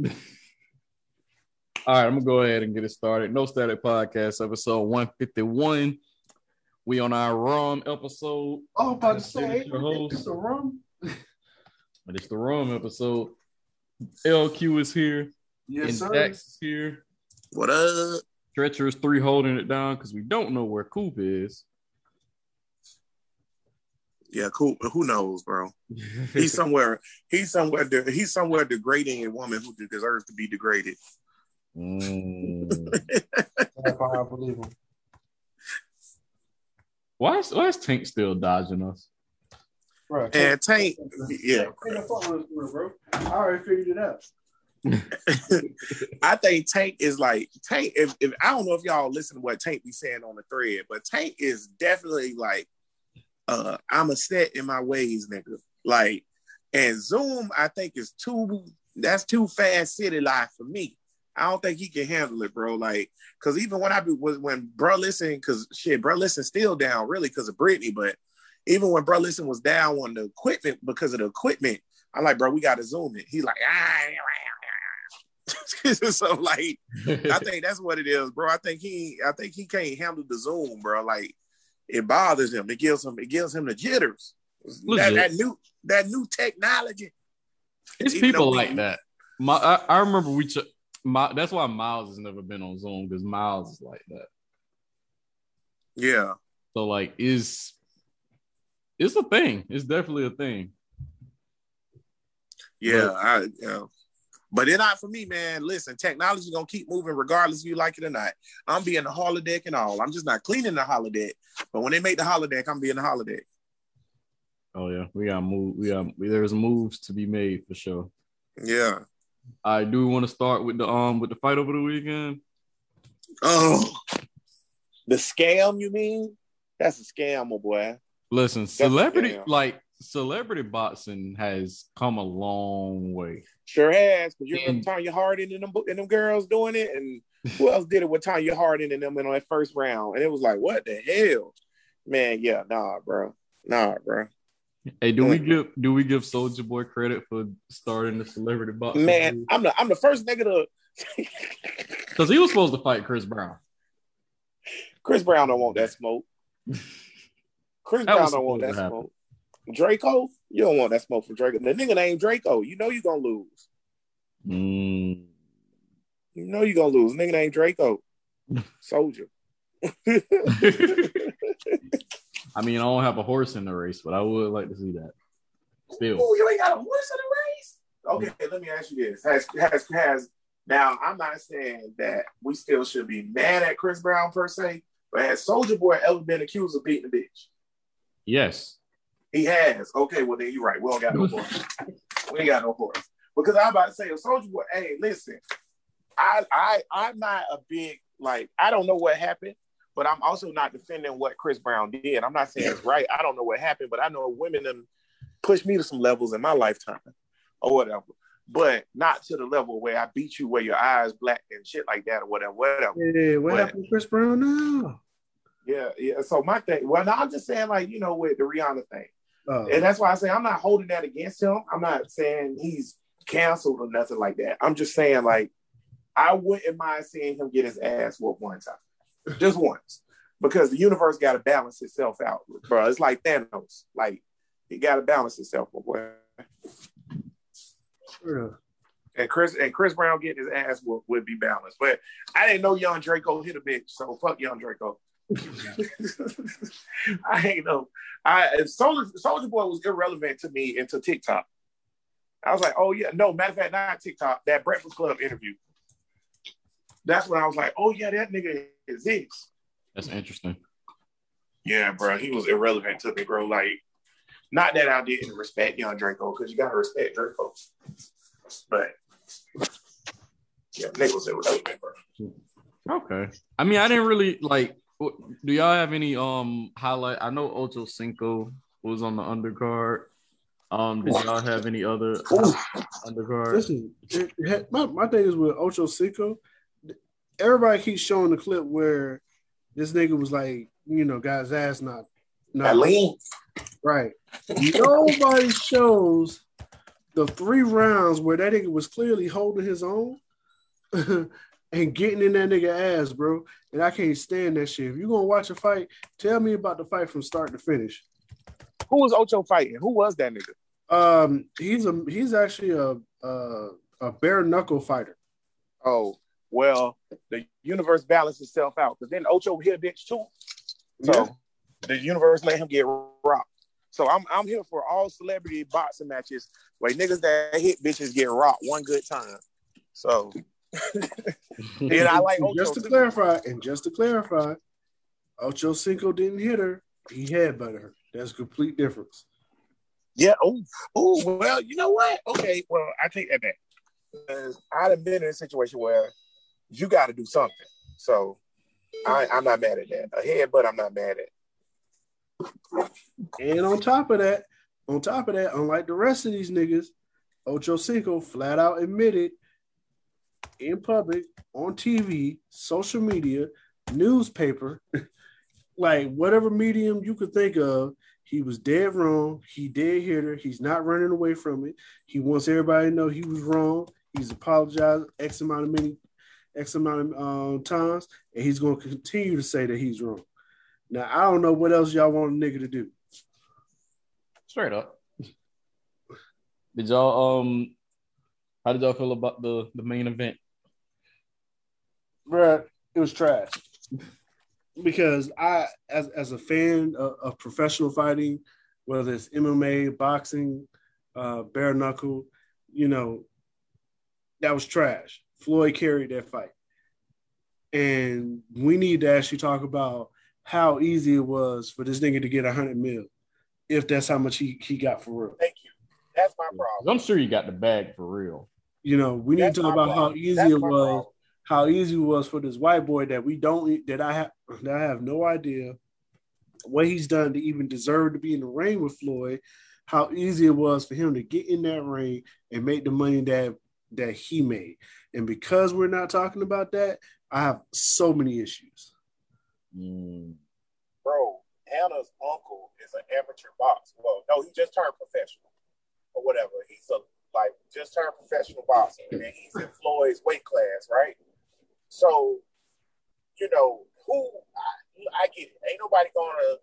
All right, I'm gonna go ahead and get it started. No Static Podcast, episode 151. We on our rum episode. Oh, about to say, It's your host. it's a rum. But it's the rum episode. LQ is here. Yes, and sir. Dax is here. What up? Treacherous three holding it down because we don't know where Coop is. Yeah, cool. Who knows, bro? He's somewhere. He's somewhere. De- he's somewhere degrading a woman who deserves to be degraded. Mm. Why I believe him. why, is, why is Tank still dodging us? Bro, And Tank, yeah, Ain't no fuck with us, bro. I already figured it out. I think Tank is like Tank. If, if I don't know if y'all listen to what Tank be saying on the thread, but Tank is definitely like, uh, I'm a set in my ways, nigga. Like, and Zoom, I think is too. That's too fast city life for me. I don't think he can handle it, bro. Like, cause even when I be was when bro listen, cause shit, bro listen still down really because of Brittany, but even when bro listen was down on the equipment because of the equipment, I'm like, bro, we got to zoom it. He's like, ah. so like I think that's what it is, bro. I think he, I think he can't handle the zoom, bro. Like it bothers him. It gives him, it gives him the jitters. That, that new, that new technology. It's people we- like that. My, I, I remember we. Ch- my, that's why Miles has never been on Zoom because Miles is like that. Yeah, So like, is it's a thing. It's definitely a thing. yeah, But- I, yeah. But it not for me, man. Listen, technology gonna keep moving regardless if you like it or not. I'm being the holodeck and all. I'm just not cleaning the holodeck. But when they make the holodeck, I'm being the holodeck. Oh yeah, we got move. We got there's moves to be made for sure. Yeah. I do want to start with the um with the fight over the weekend. Oh, the scam? You mean? That's a scam, my boy. Listen, celebrity like celebrity boxing has come a long way. Sure has, because you remember And- Tonya Harding and them, and them girls doing it, and who else did it with Tonya Harding and them in that first round? And it was like, what the hell, man? Yeah, nah, bro, nah, bro, Hey, do we Mm. give do we give Soulja Boy credit for starting the celebrity boxing? man. I'm the I'm the first nigga to. because he was supposed to fight Chris Brown. Chris Brown don't want that smoke. Chris That Brown don't want that smoke. Draco, you don't want that smoke from Draco. The nigga named Draco. You know you gonna lose. Mm. You know you gonna lose. Nigga named Draco. Soulja. I mean, I don't have a horse in the race, but I would like to see that. Still, Oh, you ain't got a horse in the race? Okay, let me ask you this. Has has has now I'm not saying that we still should be mad at Chris Brown per se, but has Soulja Boy ever been accused of beating a bitch? yes. He has. Okay, well then you're right. We don't got no horse. we ain't got no horse. Because I'm about to say, Soulja Boy, hey, listen, I I I'm not a big like I don't know what happened, but I'm also not defending what Chris Brown did. I'm not saying it's right. I don't know what happened, but I know women them pushed me to some levels in my lifetime or whatever. But not to the level where I beat you where your eyes black and shit like that or whatever, whatever. Yeah, what What? happened to Chris Brown now? Yeah, yeah. So my thing, well, now I'm just saying, like, you know, with the Rihanna thing. Oh, And that's why I say I'm not holding that against him. I'm not saying he's canceled or nothing like that. I'm just saying like I wouldn't mind seeing him get his ass whooped one time, just once, because the universe got to balance itself out, bro. It's like Thanos, like he got to balance itself, boy. And Chris and Chris Brown getting his ass whooped would be balanced, but I didn't know Young Draco hit a bitch, so fuck Young Draco. I ain't know. I Soulja Soulja Boy was irrelevant to me until TikTok. I was like, oh yeah, no, matter of fact, not TikTok, that Breakfast Club interview. That's when I was like, oh yeah, that nigga exists. That's interesting. Yeah, bro, he was irrelevant to me, bro. Like, not that I didn't respect Young Draco, because you gotta respect Draco. But yeah, nigga was irrelevant, bro. Okay. I mean, I didn't really like. What- Do y'all have any um highlight? I know Ocho Cinco was on the undercard. Um, did y'all have any other Ooh. Undercard? Listen, it- it- my, my thing is with Ocho Cinco. Everybody keeps showing the clip where this nigga was like, you know, got his ass not, That not lean. right. Nobody shows the three rounds where that nigga was clearly holding his own and getting in that nigga ass, bro. And I can't stand that shit. If you gonna watch a fight, tell me about the fight from start to finish. Who was Ocho fighting? Who was that nigga? Um, he's a he's actually a a, a bare knuckle fighter. Oh well, the universe balances itself out because then Ocho hit a bitch too. So yeah. the universe let him get rocked. So I'm I'm here for all celebrity boxing matches where niggas that hit bitches get rocked one good time. So and I like Ocho just to too. clarify, and just to clarify, Ocho Cinco didn't hit her. He had better her. That's a complete difference. Yeah. Oh, oh, well, you know what? Okay, well, I take that back. I'd have been in a situation where you got to do something. So I, I'm not mad at that. A headbutt, I'm not mad at. And on top of that, on top of that, unlike the rest of these niggas, Ocho Cinco flat out admitted in public, on TV, social media, newspaper, like whatever medium you could think of, he was dead wrong. He did hit her. He's not running away from it. He wants everybody to know he was wrong. He's apologized X amount of many, X amount of um, times, and he's going to continue to say that he's wrong. Now I don't know what else y'all want a nigga to do. Straight up. Did y'all um? How did y'all feel about the the main event? Bruh, it was trash because I, as as a fan of, of professional fighting, whether it's MMA, boxing, uh, bare knuckle, you know, that was trash. Floyd carried that fight, and we need to actually talk about how easy it was for this nigga to get a hundred mil, if that's how much he he got for real. Thank you. That's my problem. I'm sure you got the bag for real. You know, we need that's to talk about problem. how easy that's it was. Problem how easy it was for this white boy that we don't that I have that I have no idea what he's done to even deserve to be in the ring with Floyd. How easy it was for him to get in that ring and make the money that that he made. And because we're not talking about that, I have so many issues. Mm. Bro, Hannah's uncle is an amateur boxer. Well, no, he just turned professional or whatever. He's a like just turned professional boxer, and he's in Floyd's weight class, right? So, you know, who I, I get it. Ain't nobody gonna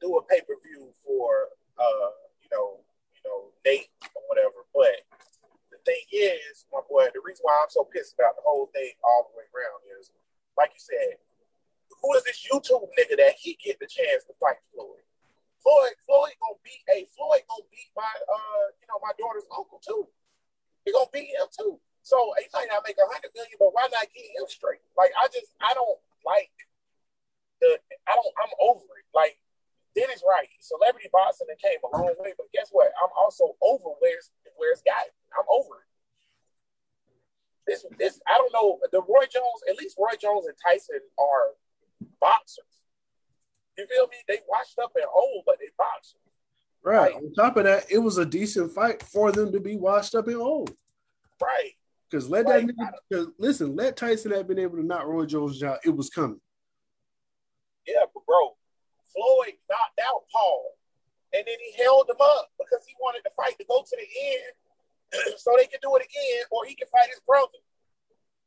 do a pay per view for uh, you know, you know, Nate or whatever. But the thing is, my boy, the reason why I'm so pissed about the whole thing all the way around is, like you said, who is this YouTube nigga that he get the chance to fight Floyd? Floyd, Floyd gonna beat a Floyd gonna beat my uh, you know, my daughter's uncle too. He gonna beat him too. So he might not make a hundred million, but why not get him straight? Like I just I don't like the I don't I'm over it. Like Dennis right, celebrity boxing came a long way, but guess what? I'm also over where it's where it's got. I'm over it. This this I don't know. The Roy Jones, at least Roy Jones and Tyson are boxers. You feel me? They washed up and old, but they boxers. Right. On top of that, it was a decent fight for them to be washed up and old. Right. Because let that nigga, listen, let Tyson have been able to knock Roy Jones out. It was coming. Yeah, but bro, Floyd knocked out Paul, and then he held him up because he wanted the fight to go to the end, so they could do it again, or he could fight his brother.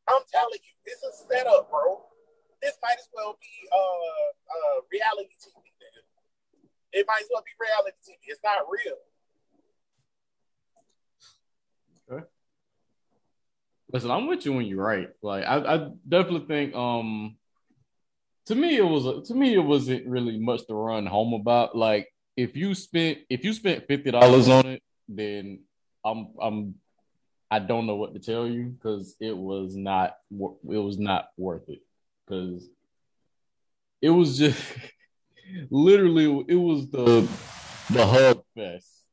I'm telling you, this is set up, bro. This might as well be uh, uh reality TV. It might as well be reality TV. It's not real. Okay. Listen, I'm with you when you're right. Like I, I definitely think um to me it was to me it wasn't really much to run home about. Like if you spent if you spent fifty dollars on it, then I'm I'm I don't know what to tell you because it was not it was not worth it because it was just literally it was the the hug fest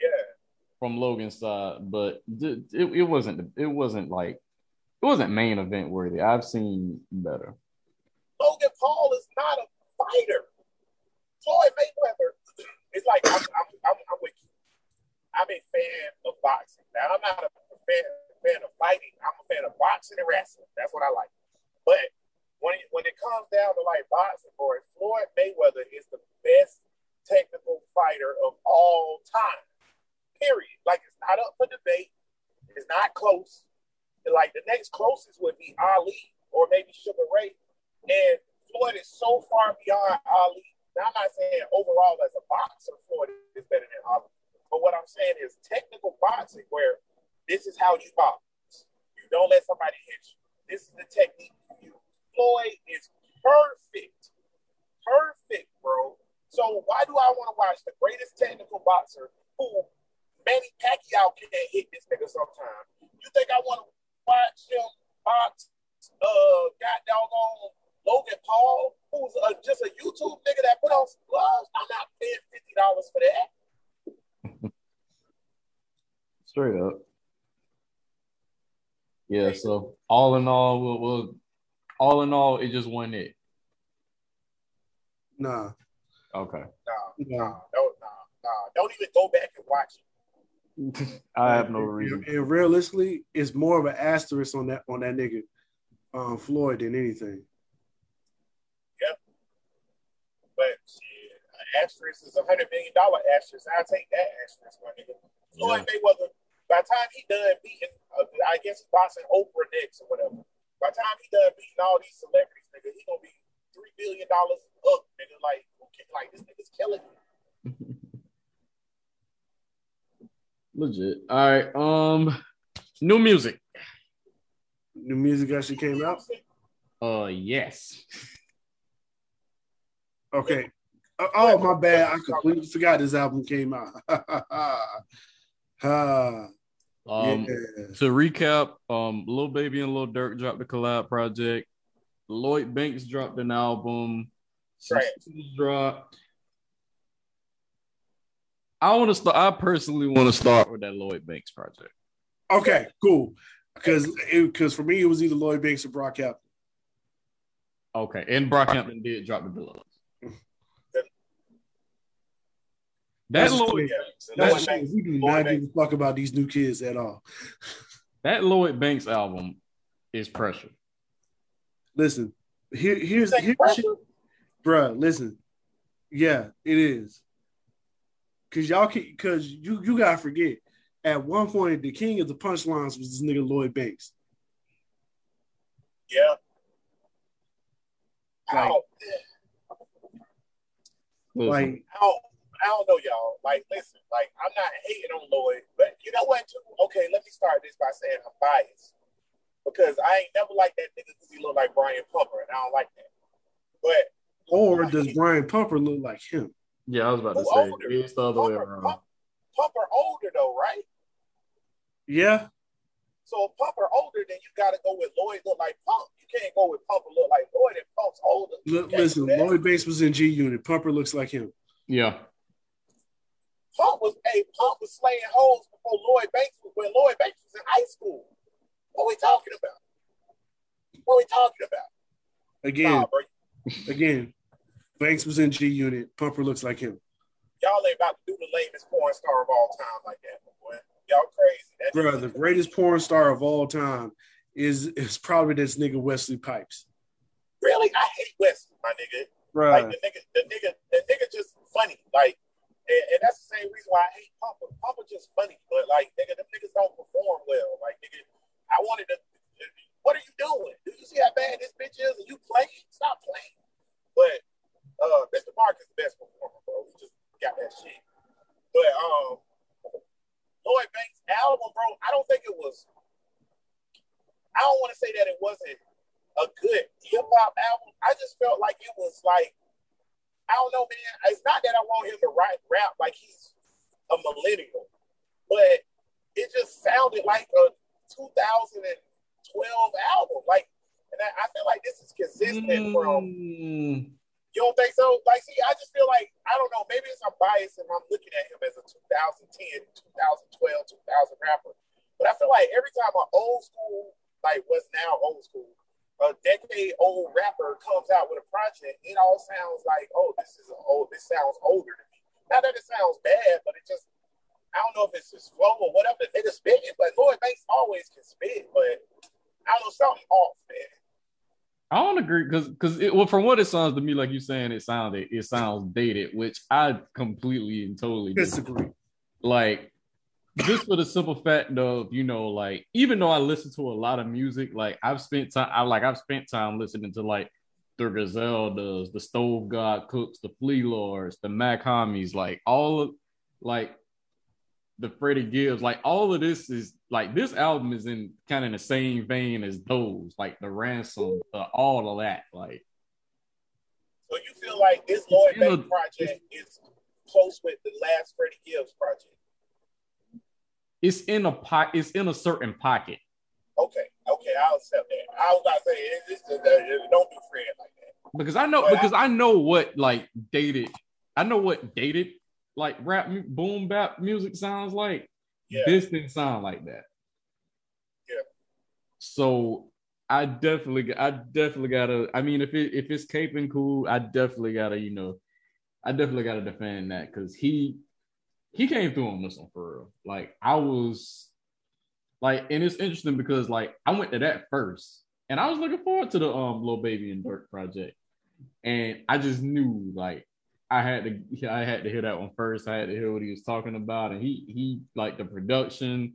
Yeah, from Logan's side, but it, it wasn't it wasn't like it wasn't main event worthy. I've seen better. Logan Paul is not a fighter. Floyd Mayweather is like I'm, I'm, I'm, I'm, with you. I'm a fan of boxing. Now I'm not a fan, fan of fighting. I'm a fan of boxing and wrestling. That's what I like. But when it, when it comes down to like boxing, boy, Floyd Mayweather is the best technical fighter of all time Period. Like it's not up for debate. It's not close. Like the next closest would be Ali or maybe Sugar Ray. And Floyd is so far beyond Ali. Now I'm not saying overall as a boxer, Floyd is better than Ali. But what I'm saying is technical boxing, where this is how you box. You don't let somebody hit you. This is the technique. Floyd is perfect. Perfect, bro. So why do I want to watch the greatest technical boxer who Manny Pacquiao can't hit this nigga sometime? You think I want to watch him box uh got doggone Logan Paul, who's a, just a YouTube nigga that put on some gloves? I'm not paying fifty dollars for that. Straight up. Yeah, so all in all, we'll, we'll all in all, it just wasn't it. Nah. Okay. Nah, nah. nah, no, nah, nah. Don't even go back and watch it. I have no And- reason. And realistically, it's more of an asterisk on that on that nigga um, Floyd than anything. Yep. But shit, an asterisk is a hundred million dollar asterisk. I'll take that asterisk, my nigga. Floyd Mayweather, by the time he done beating, uh, I guess boxing Oprah next or whatever. By the time he done beating all these celebrities, nigga, he gonna be three billion dollars up, nigga. Like, who can, like this nigga's killing me. Legit. All right. Um, new music. New music actually came out. Uh, yes. Okay. Uh, oh my bad. I completely forgot this album came out. Ah, Um, yeah. to recap, um, Lil Baby and Lil Durk dropped the collab project. Lloyd Banks dropped an album. Some Right. dropped. I want to start. I personally want to start with that Lloyd Banks project. Okay, cool. Because because for me it was either Lloyd Banks or Brockhampton. Okay, and Brockhampton did drop the deluxe. That That's Lloyd, true. Yeah, That's Lloyd. Banks. We do Lloyd not Banks. give a fuck about these new kids at all. that Lloyd Banks album is pressure. Listen, here here's Say here's pressure? bruh. Listen, yeah, it is. Cause y'all can, cause you you gotta forget. At one point, the king of the punchlines was this nigga Lloyd Banks. Yeah. Like- don't, Like, I don't, I don't know, y'all. Like, listen, like, I'm not hating on Lloyd, but you know what, too? Okay, let me start this by saying I'm biased. Because I ain't never liked that nigga because he look like Brian Pumper, and I don't like that. But or does Brian Pumper look like him? yeah, I was about to Who say older? it's the other way Pumper, around. Pump- Pumper older, though, right? Yeah, So if Pumper older, then you got to go with Lloyd look like Pump. You can't go with Pumper look like Lloyd and Pump's older. L- listen. Lloyd Banks was in G Unit. Pumper looks like him. Yeah, Pump was a Pump was slaying hoes before Lloyd Banks was when Lloyd Banks was in high school. What we talking about? What we talking about? Again, Nah, again, Banks was in G Unit. Pumper looks like him. Y'all ain't about to do the lamest porn star of all time like that, boy. Y'all crazy. Bro, the greatest porn star of all time is is probably this nigga Wesley Pipes. really, I hate Wesley, my nigga. Bro, Like the nigga, the nigga, the nigga just funny. Like, and, and that's the same reason why I hate Pumper. Pumper just funny, but like, nigga, them niggas don't perform well. Like, nigga, I wanted to. What are you doing? Do you see how bad this bitch is? And you playing? Stop playing. But uh, Mr. Mark is the best performer, bro. He just got that shit. But um, Lloyd Banks album, bro. I don't think it was. I don't want to say that it wasn't a good hip hop album. I just felt like it was like, I don't know, man. It's not that I want him to write rap like he's a millennial, but it just sounded like a 2012 album. Like, and I, I feel like this is consistent from. Mm, You don't think so? Like, see, I just feel like I don't know. Maybe it's I'm biased and I'm looking at him as a 2010, 2012, 2000 rapper. But I feel like every time an old school, like what's now old school, a decade old rapper comes out with a project, it all sounds like, oh, this is old. This sounds older to me. Not that it sounds bad, but it just I don't know if it's his flow or whatever the nigga spitting. But Lloyd Banks always can spit, but I don't know something off, man. I don't agree because because well, from what it sounds to me, like you saying, it sounded it sounds dated, which I completely and totally disagree. disagree. Like just for the simple fact of you know, like even though I listen to a lot of music, like I've spent time, I like I've spent time listening to like the Griseldas, the Stove God Cooks, the Flee Lords, the Mac Homies, like all of like the Freddie Gibbs, like all of this is like this album is in kind of in the same vein as those, like the ransom, uh, all of that. Like, So you feel like this Lloyd Banks project is close with the last Freddie Gibbs project? It's in a pocket, it's in a certain pocket. Okay, okay, I'll accept that. I was about to say, it's just, don't do Fred like that. because I know But because I know what like dated I know what dated like rap boom bap music sounds like. Yeah. This didn't sound like that. Yeah. So I definitely I definitely gotta I mean if it if it's caping cool, I definitely gotta, you know, I definitely gotta defend that because he he came through on this one for real. Like I was like, and it's interesting because like I went to that first, and I was looking forward to the um Lil Baby and Durk project, and I just knew like I had to I had to hear that one first. I had to hear what he was talking about, and he he like the production,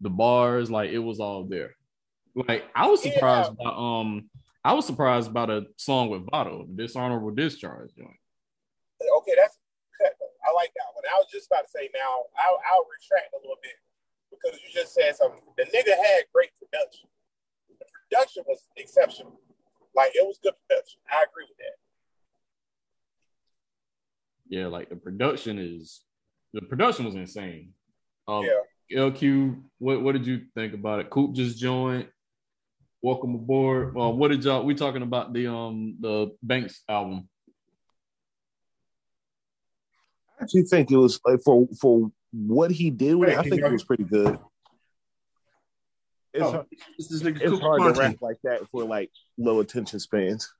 the bars, like it was all there. Like I was surprised by um I was surprised by the song with Votto, the dishonorable discharge joint. Okay, that's cut. I like that one. I was just about to say now, I'll, I'll retract a little bit because you just said something. The nigga had great production. The production was exceptional. Like it was good production. I agree with that. Yeah, like the production is the production was insane. Um, Yeah. LQ, what what did you think about it? Coop just joined. Welcome aboard. Well, what did y'all? We talking about the um the Banks album. I actually think it was like for for what he did with it. I think it was pretty good. It's, Oh, hard- This, this nigga it's Coop hard to rap like that for like low attention spans.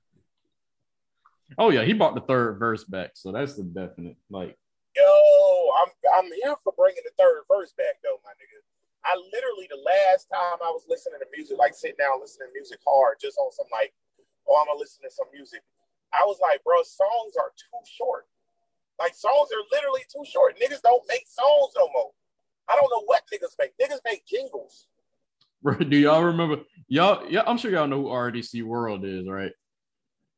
Oh yeah, he brought the third verse back, so that's the definite. Like, Yo, I'm I'm here for bringing the third verse back though, my nigga. I literally the last time I was listening to music, like sitting down listening to music hard, just on some like, oh, I'm gonna listen to some music. I was like, bro, songs are too short. Like songs are literally too short. Niggas don't make songs no more. I don't know what niggas make. Niggas make jingles. do y'all remember? Y'all, yeah, I'm sure y'all know who RDC World is, right?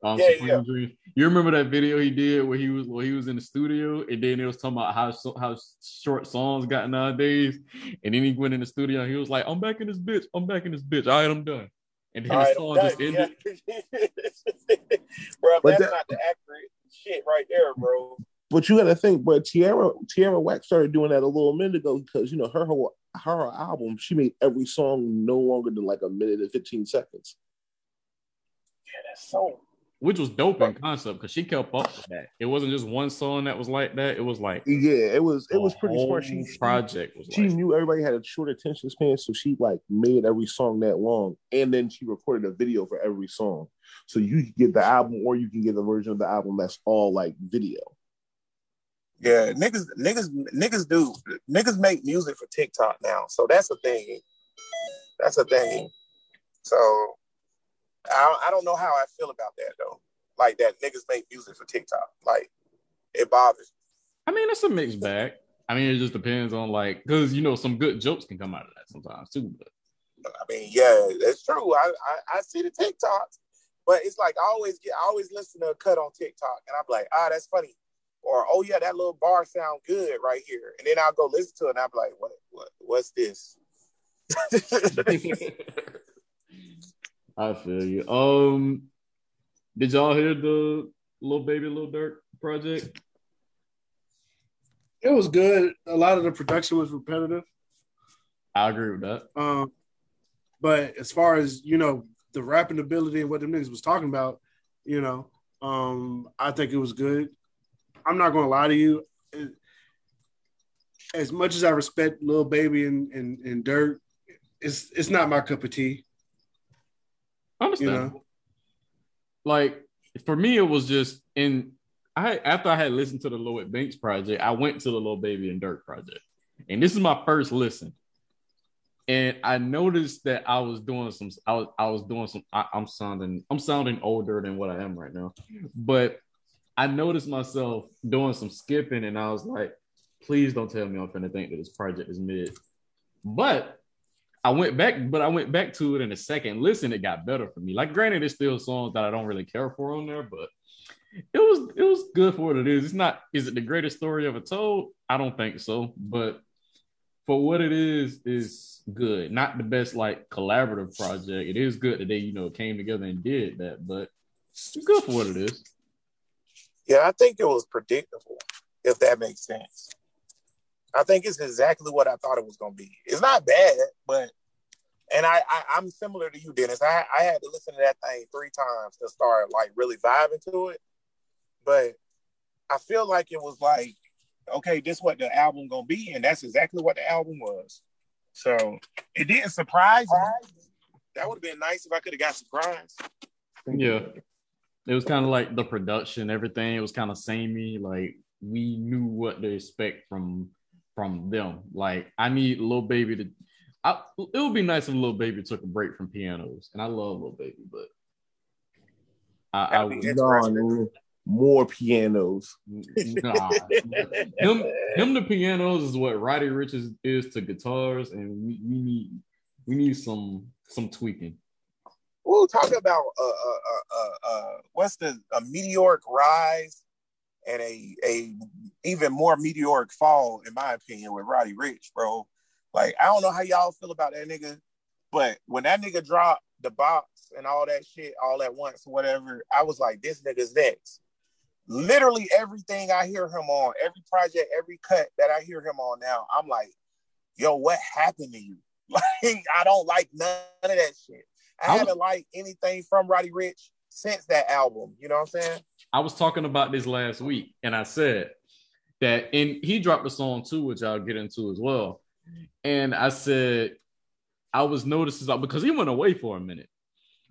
Um, Yeah, Supreme yeah. Dreams. You remember that video he did where he was where he was in the studio, and then it was talking about how how short songs got nowadays, and then he went in the studio and he was like, "I'm back in this bitch. I'm back in this bitch. All right, I'm done." And then All the right, song just done. ended. bro, But that's that- not the accurate shit right there, bro. But you got to think, but Tierra Tierra Whack started doing that a little minute ago because you know her whole her album she made every song no longer than like a minute and fifteen seconds. Yeah, that's so which was dope in concept because she kept up with that. It wasn't just one song that was like that. It was like Yeah, it was it was pretty smart. She project was she like knew everybody had a short attention span, so she like made every song that long, and then she recorded a video for every song, so you can get the album or you can get the version of the album that's all like video. Yeah, niggas, niggas, niggas do niggas make music for TikTok now, so that's a thing. That's a thing. So I, I don't know how I feel about that though. Like that niggas make music for TikTok. Like it bothers. I mean, it's a mixed bag. I mean, it just depends on like because you know some good jokes can come out of that sometimes too. But. I mean, yeah, that's true. I, I I see the TikToks, but it's like I always get I always listen to a cut on TikTok, and I'm like, ah, that's funny. Or oh yeah, that little bar sound good right here, and then I'll go listen to it, and I'm like, what what what's this? I feel you. Um, did y'all hear the Lil Baby, Lil Durk project? It was good. A lot of the production was repetitive. I agree with that. Um, but as far as you know, the rapping ability and what the niggas was talking about, you know, um, I think it was good. I'm not gonna lie to you. As much as I respect Lil Baby and, and, and Durk, it's it's not my cup of tea. Understand. You know? Like for me, it was just in. I after I had listened to the Lloyd Banks project, I went to the Lil Baby and Durk project, and this is my first listen. And I noticed that I was doing some. I was I was doing some. I, I'm sounding I'm sounding older than what I am right now, but I noticed myself doing some skipping, and I was like, please don't tell me I'm finna think that this project is mid. But I went back, but I went back to it in a second. Listen, it got better for me. Like, granted, there's still songs that I don't really care for on there, but it was it was good for what it is. It's not is it the greatest story ever told? I don't think so, but for what it is, is good. Not the best like collaborative project. It is good that they you know came together and did that, but it's good for what it is. Yeah, I think it was predictable, if that makes sense. I think it's exactly what I thought it was gonna be. It's not bad, but and I, I am similar to you, Dennis. I I had to listen to that thing three times to start like really vibing to it. But I feel like it was like, okay, this what the album gonna be, and that's exactly what the album was. So it didn't surprise me. That would have been nice if I could have got surprised. Yeah. It was kind of like the production, everything. It was kind of samey. Like we knew what to expect from from them. Like I need Lil Baby to. I, it would be nice if Lil Baby took a break from pianos, and I love Lil Baby, but I, I would, No, more pianos. nah. him, him to pianos is what Roddy Ricch is, is to guitars, and we, we need we need some some tweaking. We'll talk about uh, uh, uh, uh, uh, what's the a meteoric rise and a a even more meteoric fall, in my opinion, with Roddy Ricch, bro. Like I don't know how y'all feel about that nigga, but when that nigga dropped the box and all that shit all at once, whatever, I was like, this nigga's next. Literally everything I hear him on, every project, every cut that I hear him on now, I'm like, yo, what happened to you? Like, I don't like none of that shit. I, I haven't liked anything from Roddy Ricch since that album. You know what I'm saying? I was talking about this last week, and I said that, and he dropped a song too, which I'll get into as well. And I said, I was noticing because he went away for a minute.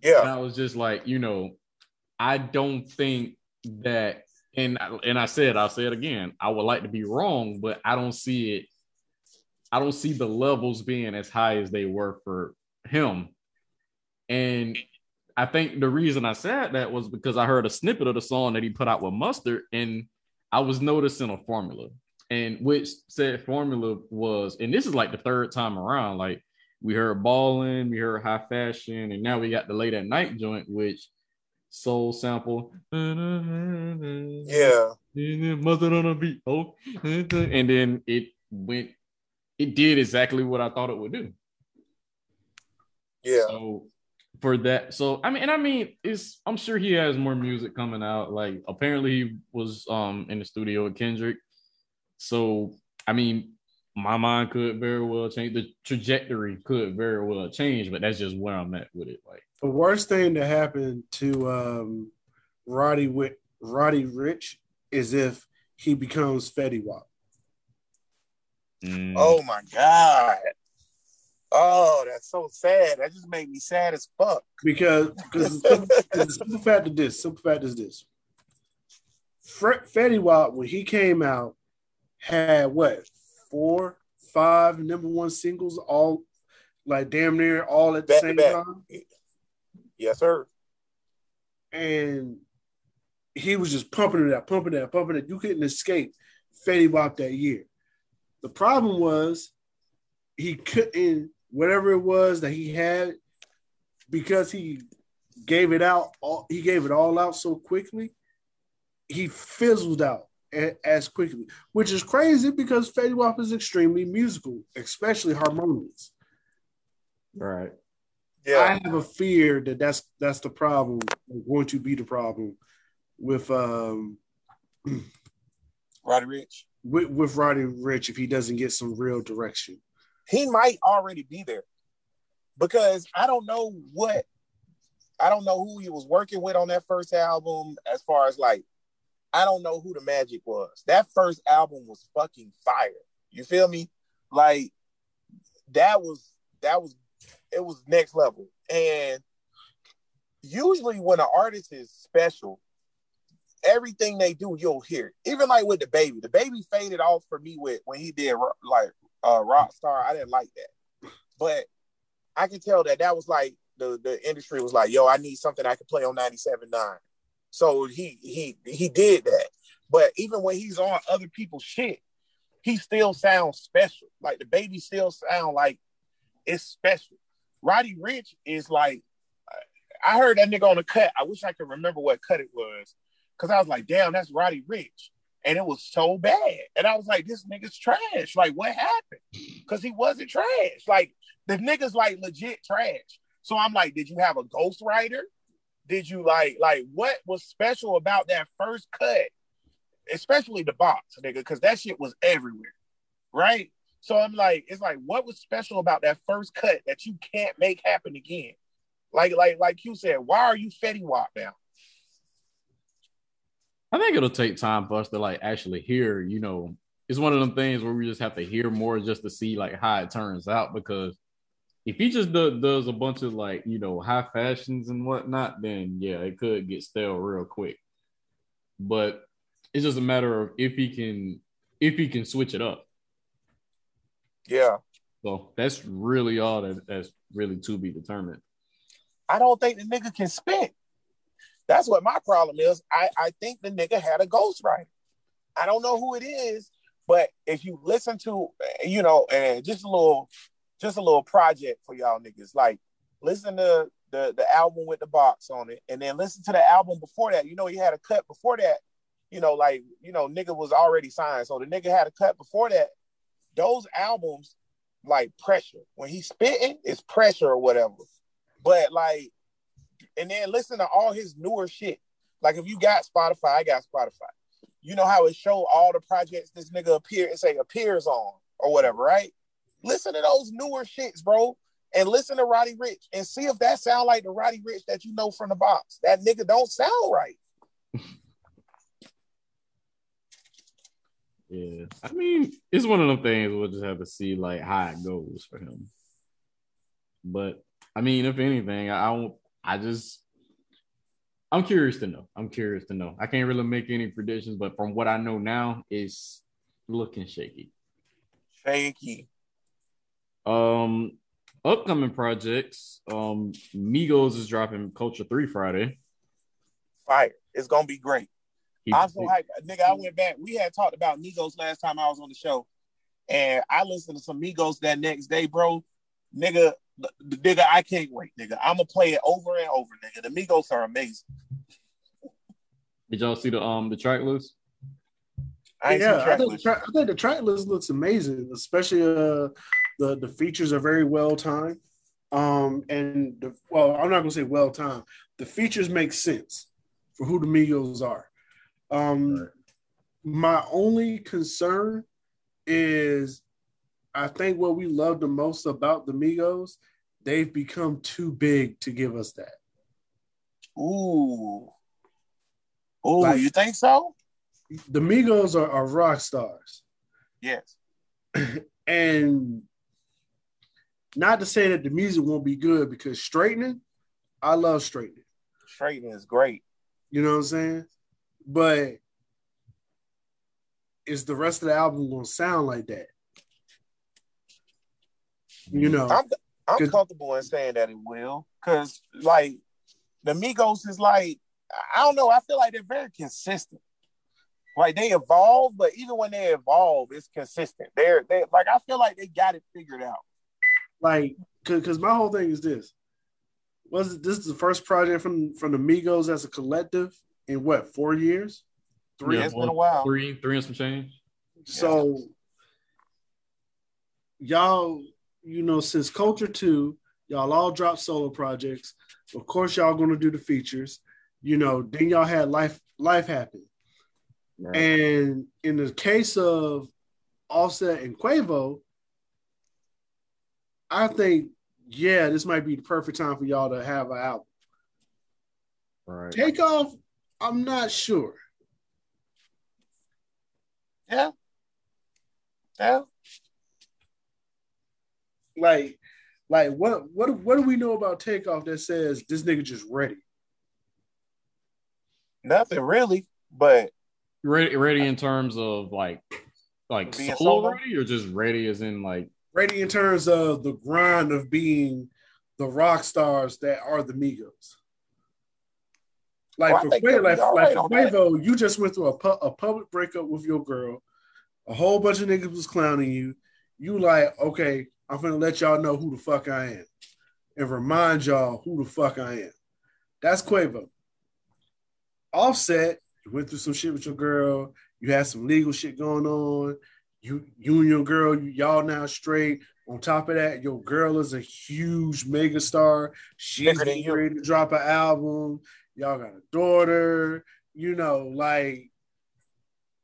Yeah. And I was just like, you know, I don't think that, and and I said, I'll say it again. I would like to be wrong, but I don't see it. I don't see the levels being as high as they were for him. And I think the reason I said that was because I heard a snippet of the song that he put out with Mustard, and I was noticing a formula, and which said formula was, and this is like the third time around. Like we heard balling, we heard high fashion, and now we got the late at night joint, which soul sample. Yeah. Mustard on a beat. Oh, and then it went. It did exactly what I thought it would do. Yeah. So for that. So I mean, and I mean, it's I'm sure he has more music coming out. Like apparently he was um in the studio with Kendrick. So I mean, my mind could very well change. The trajectory could very well change, but that's just where I'm at with it. Like the worst thing to happen to um Roddy with Roddy Ricch is if he becomes Fetty Wap. mm, Oh my God. Oh, that's so sad. That just made me sad as fuck. because because the simple fact of this, simple fact is this. Fre- Fetty Wap, when he came out, had what four, five number one singles, all like damn near all at the Back same back. time, Yes, sir. and he was just pumping it out, pumping it out, pumping it. You couldn't escape Fetty Wap that year. The problem was he couldn't whatever it was that he had because he gave it out all he gave it all out so quickly he fizzled out a- as quickly which is crazy because Fetty Wap is extremely musical especially harmonious right. Yeah. I have a fear that that's that's the problem going to be the problem with um Roddy Ricch. with, with Roddy Ricch if he doesn't get some real direction He might already be there because I don't know what I don't know who he was working with on that first album as far as like I don't know who the magic was. That first album was fucking fire. You feel me? Like that was that was it was next level. And usually when an artist is special, everything they do you'll hear. Even like with the baby, the baby faded off for me with when he did like uh Rockstar. I didn't like that, but I can tell that that was like the the industry was like, yo, I need something I can play on 97.9. So he he he did that. But even when he's on other people's shit, he still sounds special. Like the baby still sound like it's special. Roddy Ricch is like, I heard that nigga on the cut. I wish I could remember what cut it was, because I was like, damn, that's Roddy Ricch, and it was so bad. And I was like, this nigga's trash. Like, what happened? Because he wasn't trash. Like the nigga's like legit trash. So I'm like, did you have a ghostwriter? Did you like like what was special about that first cut? Especially the box, nigga, because that shit was everywhere. Right? So I'm like, it's like, what was special about that first cut that you can't make happen again? Like, like, like you said, why are you Fetty Wap now? I think it'll take time for us to like actually hear, you know, it's one of them things where we just have to hear more just to see like how it turns out because if he just do, does a bunch of like you know high fashions and whatnot, then yeah, it could get stale real quick. But it's just a matter of if he can if he can switch it up. Yeah. So that's really all that that's really to be determined. I don't think the nigga can spit. That's what my problem is. I, I think the nigga had a ghostwriter. I don't know who it is, but if you listen to, you know, and just a little just a little project for y'all niggas. Like, listen to the the album with the box on it, and then listen to the album before that. You know, he had a cut before that. You know, like you know, nigga was already signed, so the nigga had a cut before that. Those albums, like pressure. When he's spitting, it's pressure or whatever. But like, and then listen to all his newer shit. Like, if you got Spotify, I got Spotify. You know how it show all the projects this nigga appear and say appears on or whatever, right? Listen to those newer shits, bro. And listen to Roddy Ricch and see if that sound like the Roddy Ricch that you know from the box. That nigga don't sound right. yeah. I mean, it's one of them things we'll just have to see like how it goes for him. But I mean, if anything, I don't I just I'm curious to know. I'm curious to know. I can't really make any predictions, but from what I know now, it's looking shaky. Shaky. Um, upcoming projects. Um, Migos is dropping Culture Three Friday. Fire! It's gonna be great. I'm so hyped, nigga. I went back. We had talked about Migos last time I was on the show, and I listened to some Migos that next day, bro. Nigga, nigga, I can't wait, nigga. I'm gonna play it over and over, nigga. The Migos are amazing. Did y'all see the um the track list? I yeah, I think, tra- I think, the track list looks amazing, especially uh the the features are very well timed. Um, and the, well, I'm not gonna say well timed. The features make sense for who the Migos are. Um, right. my only concern is I think what we love the most about the Migos, they've become too big to give us that. Ooh. Oh, like, you think so? The Migos are, are rock stars. Yes. and not to say that the music won't be good because straightening, I love straightening. Straightening is great. You know what I'm saying? But is the rest of the album gonna sound like that? You mm. know, I'm I'm comfortable in saying that it will, because like the Migos is like I don't know. I feel like they're very consistent. Like they evolve, but even when they evolve, it's consistent. They're they like I feel like they got it figured out. Like, because my whole thing is this: was it, this is the first project from from the Migos as a collective in what four years? Three. Yeah, it's been a while. Three, three and some change. So, y'all, you know, since Culture Two, y'all all dropped solo projects. Of course, y'all going to do the features. You know, then y'all had life life happen. Right. And in the case of Offset and Quavo, I think, yeah, this might be the perfect time for y'all to have an album. Right. Takeoff, I'm not sure. Yeah. Yeah. Like, like what what what do we know about Takeoff that says this nigga just ready? Nothing really, but ready ready in terms of like like solo, solo ready or just ready as in like ready in terms of the grind of being the rock stars that are the Migos. Like well, for Quavo, like, like for Quavo, you just went through a, pu- a public breakup with your girl. A whole bunch of niggas was clowning you. You like, okay, I'm gonna let y'all know who the fuck I am and remind y'all who the fuck I am. That's Quavo. Offset, you went through some shit with your girl. You had some legal shit going on. You, you and your girl, y'all now straight. On top of that, your girl is a huge mega star. She's Bigger than getting you. ready to drop an album. Y'all got a daughter. You know, like,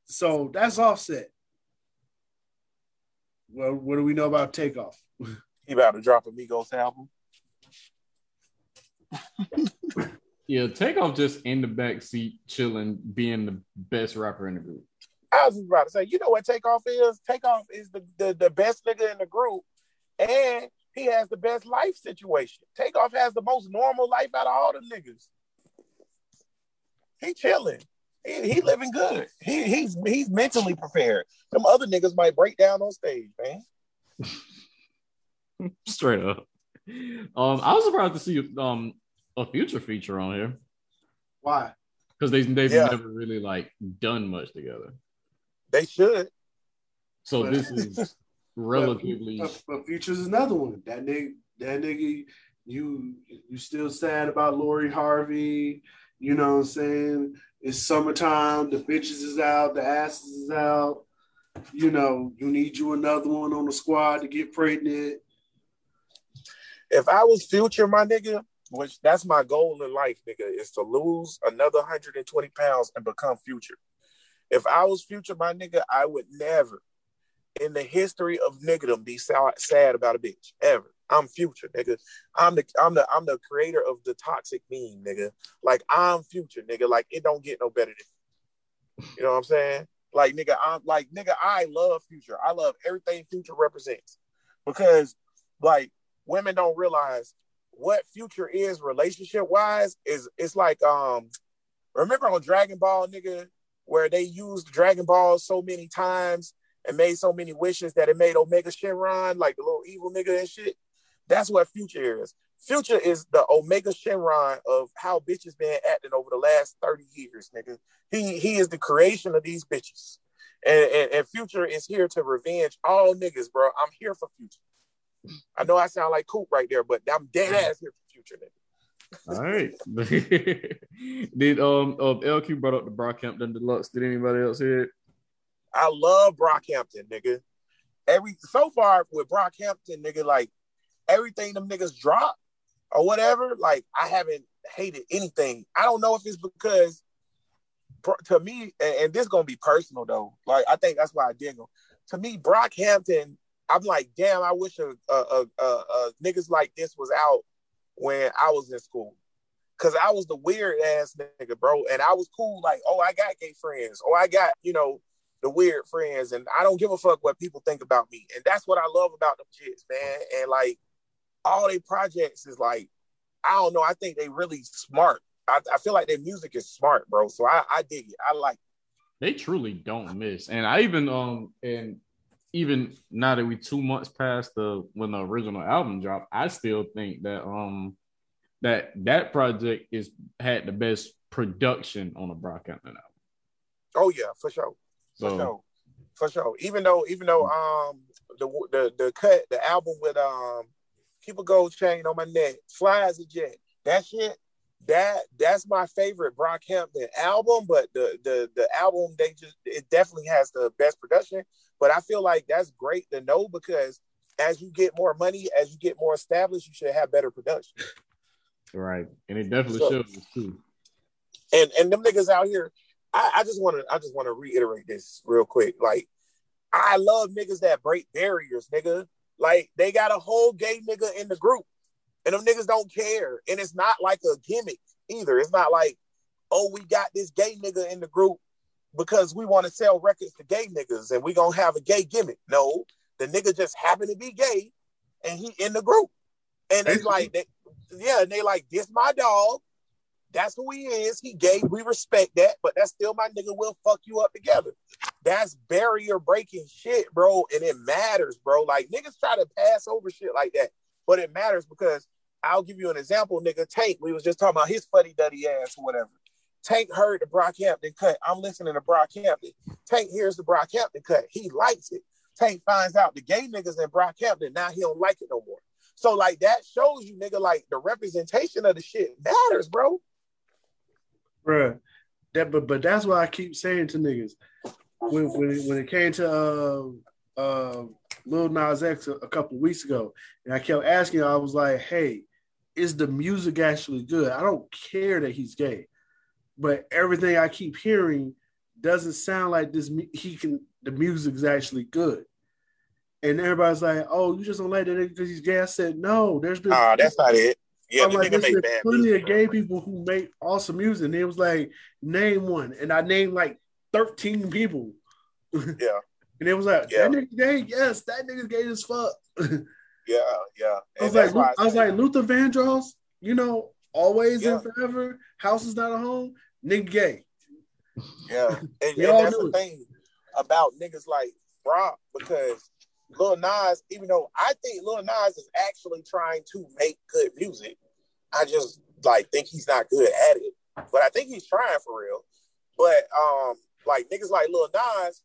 so that's Offset. Well, what do we know about Takeoff? He about to drop a Migos album. Yeah, Takeoff just in the back seat, chilling, being the best rapper in the group. I was about to say, you know what Takeoff is? Takeoff is the, the, the best nigga in the group, and he has the best life situation. Takeoff has the most normal life out of all the niggas. He chilling. He, he living good. He, he's he's mentally prepared. Them other niggas might break down on stage, man. Straight up. Um, I was surprised to see um a future feature on here Why? because they they've Yeah. never really like done much together. They should. So But- this is relatively But, but Future's another one. That nigga, that nigga, you you still sad about Lori Harvey. You know what I'm saying? It's summertime, the bitches is out, the asses is out. You know, you need you another one on the squad to get pregnant. If I was future, my nigga, which that's my goal in life, nigga, is to lose another 120 pounds and become future. If I was future, my nigga, I would never in the history of niggerdom be sad, sad about a bitch ever. I'm future, nigga. I'm the I'm the I'm the creator of the toxic meme, nigga. Like I'm future, nigga. Like it don't get no better than you know what I'm saying? Like nigga, I'm like nigga, I love future. I love everything future represents. Because like women don't realize what future is relationship wise is it's like um remember on Dragon Ball nigga where they used Dragon Ball so many times and made so many wishes that it made Omega Shenron like the little evil nigga and shit. That's what future is. Future is the Omega Shenron of how bitches been acting over the last 30 years, nigga. He he is the creation of these bitches. And, and, and Future is here to revenge all niggas, bro. I'm here for Future. I know I sound like Coop right there, but I'm dead ass here for Future, nigga. all right. Did um uh, LQ brought up the Brockhampton Deluxe? Did anybody else hear it? I love Brockhampton, nigga. Every so far with Brockhampton, nigga, like everything them niggas drop or whatever, like I haven't hated anything. I don't know if it's because to me, and, and this gonna be personal though. Like I think that's why I dig them. To me, Brockhampton, I'm like, damn, I wish a, a, a, a, a niggas like this was out when I was in school. Cause I was the weird ass nigga, bro. And I was cool, like, oh, I got gay friends. Oh, I got, you know, the weird friends. And I don't give a fuck what people think about me. And that's what I love about them kids, man. And like all they projects is like, I don't know. I think they really smart. I, I feel like their music is smart, bro. So I, I dig it. I like They truly don't miss. And I even um and even now that we two months past the when the original album dropped, I still think that um that that project is had the best production on the Brockhampton album. Oh yeah, for sure. For sure. For sure. Even though, even though um the the the cut, the album with um keep a gold chain on my neck, fly as a jet. That shit, that that's my favorite Brockhampton album. But the the the album they just it definitely has the best production. But I feel like that's great to know because as you get more money, as you get more established, you should have better production. right. And it definitely So- shows too. and and them niggas out here, I, I just want to I just want to reiterate this real quick. Like, I love niggas that break barriers, nigga. Like they got a whole gay nigga in the group, and them niggas don't care. And it's not like a gimmick either. It's not like, oh, we got this gay nigga in the group because we want to sell records to gay niggas and we gonna have a gay gimmick. No, the nigga just happened to be gay, and he in the group, and they like, they, yeah, and they like this my dog. That's who he is. He gay. We respect that, but that's still my nigga. We'll fuck you up together. That's barrier breaking shit, bro. And it matters, bro. Like niggas try to pass over shit like that, but it matters because I'll give you an example, nigga. Tank, we was just talking about his fuddy duddy ass or whatever. Tank heard the Brockhampton cut. I'm listening to Brockhampton. Tank hears the Brockhampton cut. He likes it. Tank finds out the gay niggas in Brockhampton. Now he don't like it no more. So like that shows you, nigga, like the representation of the shit matters, bro. Bruh. That but but that's why I keep saying to niggas when when it, when it came to uh uh Lil Nas X a, a couple weeks ago, and I kept asking, I was like, hey, is the music actually good? I don't care that he's gay, but everything I keep hearing doesn't sound like this. He can the music's actually good. And everybody's like, "Oh, you just don't like that because he's gay." I said, "No, there's been Nah, that's not it. Yeah, I'm the like, nigga there's make been bad plenty music. of gay people who make awesome music. And it was like, name one. And I named like 13 people. Yeah, And it was like, Yeah. that nigga gay? Yes, that nigga's gay as fuck. Yeah, yeah. And was like, why I was like, Luther Vandross, you know, always Yeah. and forever, house is not a home, nigga gay. Yeah, and, and that's the it. thing about niggas like Brock because Lil Nas, even though I think Lil Nas is actually trying to make good music, I just like think he's not good at it. But I think he's trying for real. But um, like niggas like Lil Nas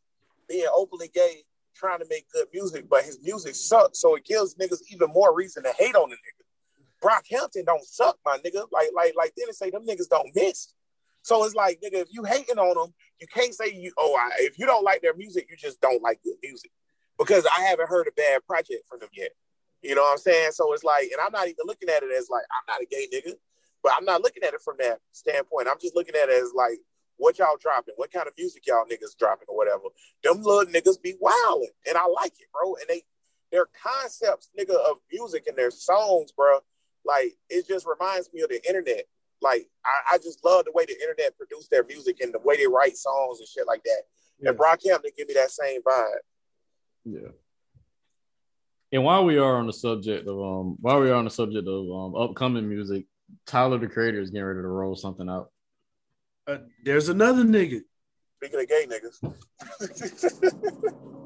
being openly gay, trying to make good music, but his music sucks, so it gives niggas even more reason to hate on the nigga. Brockhampton don't suck, my nigga. Like like like Dennis say, them niggas don't miss. So it's like, nigga, if you hating on them, you can't say you. Oh, I, if you don't like their music, you just don't like good music. Because I haven't heard a bad project from them yet. You know what I'm saying? So it's like, and I'm not even looking at it as like I'm not a gay nigga, but I'm not looking at it from that standpoint. I'm just looking at it as like what y'all dropping, what kind of music y'all niggas dropping or whatever. Them little niggas be wilding, and I like it, bro. And they their concepts, nigga, of music and their songs, bro. Like it just reminds me of the internet. Like I, I just love the way the internet produce their music and the way they write songs and shit like that. Yeah. And Brockhampton give me that same vibe. Yeah. And while we are on the subject of um, while we are on the subject of um, upcoming music, Tyler the Creator is getting ready to roll something out. Uh, there's another nigga. Speaking of gay niggas.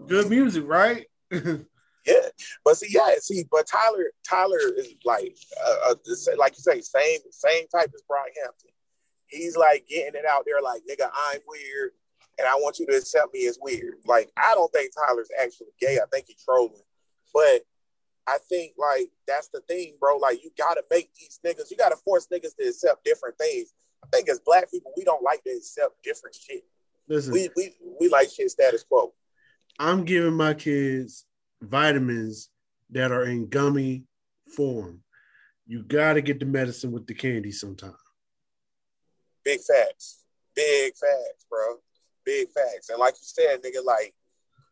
Good music, right? Yeah, but see, yeah, see, but Tyler, Tyler is like, uh, uh, like you say, same, same type as Brockhampton. He's like getting it out there, like, nigga, I'm weird, and I want you to accept me as weird. Like, I don't think Tyler's actually gay. I think he's trolling, but I think like that's the thing, bro. Like, you gotta make these niggas, you gotta force niggas to accept different things. I think as black people, we don't like to accept different shit. Listen, We we we like shit status quo. I'm giving my kids vitamins that are in gummy form. You got to get the medicine with the candy sometime. Big facts. Big facts, bro. Big facts. And like you said, nigga, like,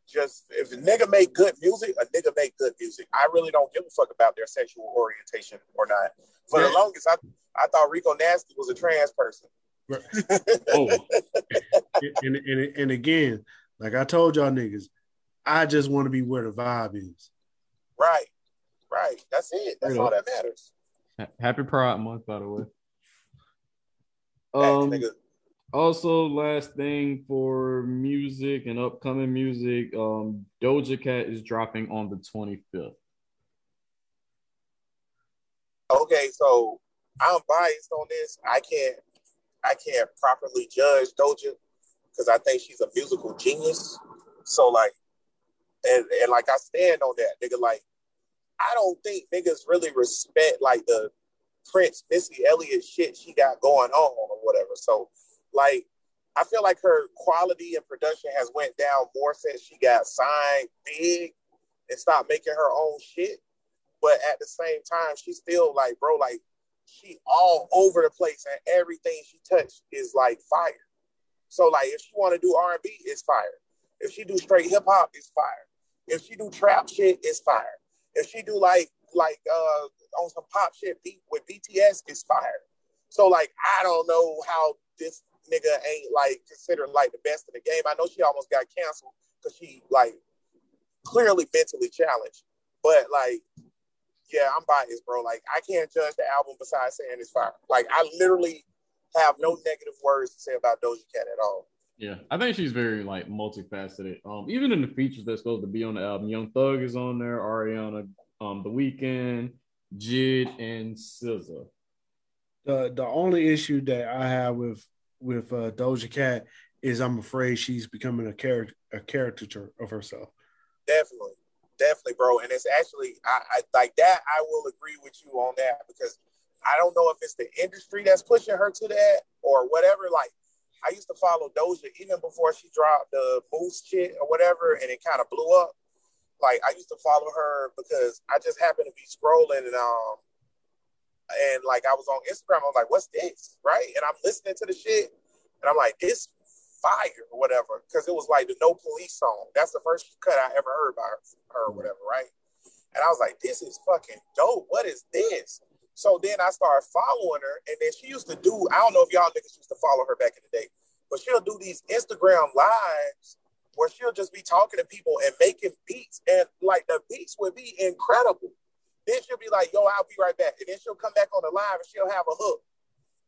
just if a nigga make good music, a nigga make good music. I really don't give a fuck about their sexual orientation or not. For the Yeah. longest, I, I thought Rico Nasty was a trans person. Oh, and, and, and again, like I told y'all niggas, I just want to be where the vibe is. Right. Right. That's it. That's Straight all that matters. happy Pride Month, by the way. Um, also, last thing for music and upcoming music, um, Doja Cat is dropping on the 25th. Okay, so I'm biased on this. I can't I can't properly judge Doja because I think she's a musical genius. So like and, and like I stand on that, nigga. Like I don't think niggas really respect like the Prince Missy Elliott shit she got going on or whatever. So like I feel like her quality and production has went down more since she got signed big and stopped making her own shit. But at the same time, she's still like, bro, like she all over the place and everything she touched is like fire. So like if she want to do R and B, it's fire. If she do straight hip hop, it's fire. If she do trap shit, it's fire. If she do like like uh on some pop shit with BTS, it's fire. So like I don't know how this nigga ain't like considered like the best in the game. I know she almost got canceled because she like clearly mentally challenged. But like, yeah, I'm biased, bro. Like I can't judge the album besides saying it's fire. Like I literally have no negative words to say about Doja Cat at all. Yeah, I think she's very like multifaceted. Um, even in the features that's supposed to be on the album, Young Thug is on there, Ariana, um, The Weeknd, Jid, and SZA. The the only issue that I have with with uh, Doja Cat is I'm afraid she's becoming a character a caricature of herself. Definitely, definitely, bro. And it's actually I, I like that. I will agree with you on that because I don't know if it's the industry that's pushing her to that or whatever. Like I used to follow Doja even before she dropped the Moose shit or whatever, and it kind of blew up. Like I used to follow her because I just happened to be scrolling and um and like I was on Instagram. I was like, "What's this?" Right? And I'm listening to the shit, and I'm like, "This fire or whatever," because it was like the No Police song. That's the first cut I ever heard by her, or whatever, right? And I was like, "This is fucking dope. What is this?" So then I started following her, and then she used to do. I don't know if y'all niggas used to follow her back in the day, but she'll do these Instagram lives where she'll just be talking to people and making beats, and like the beats would be incredible. Then she'll be like, "Yo, I'll be right back," and then she'll come back on the live and she'll have a hook,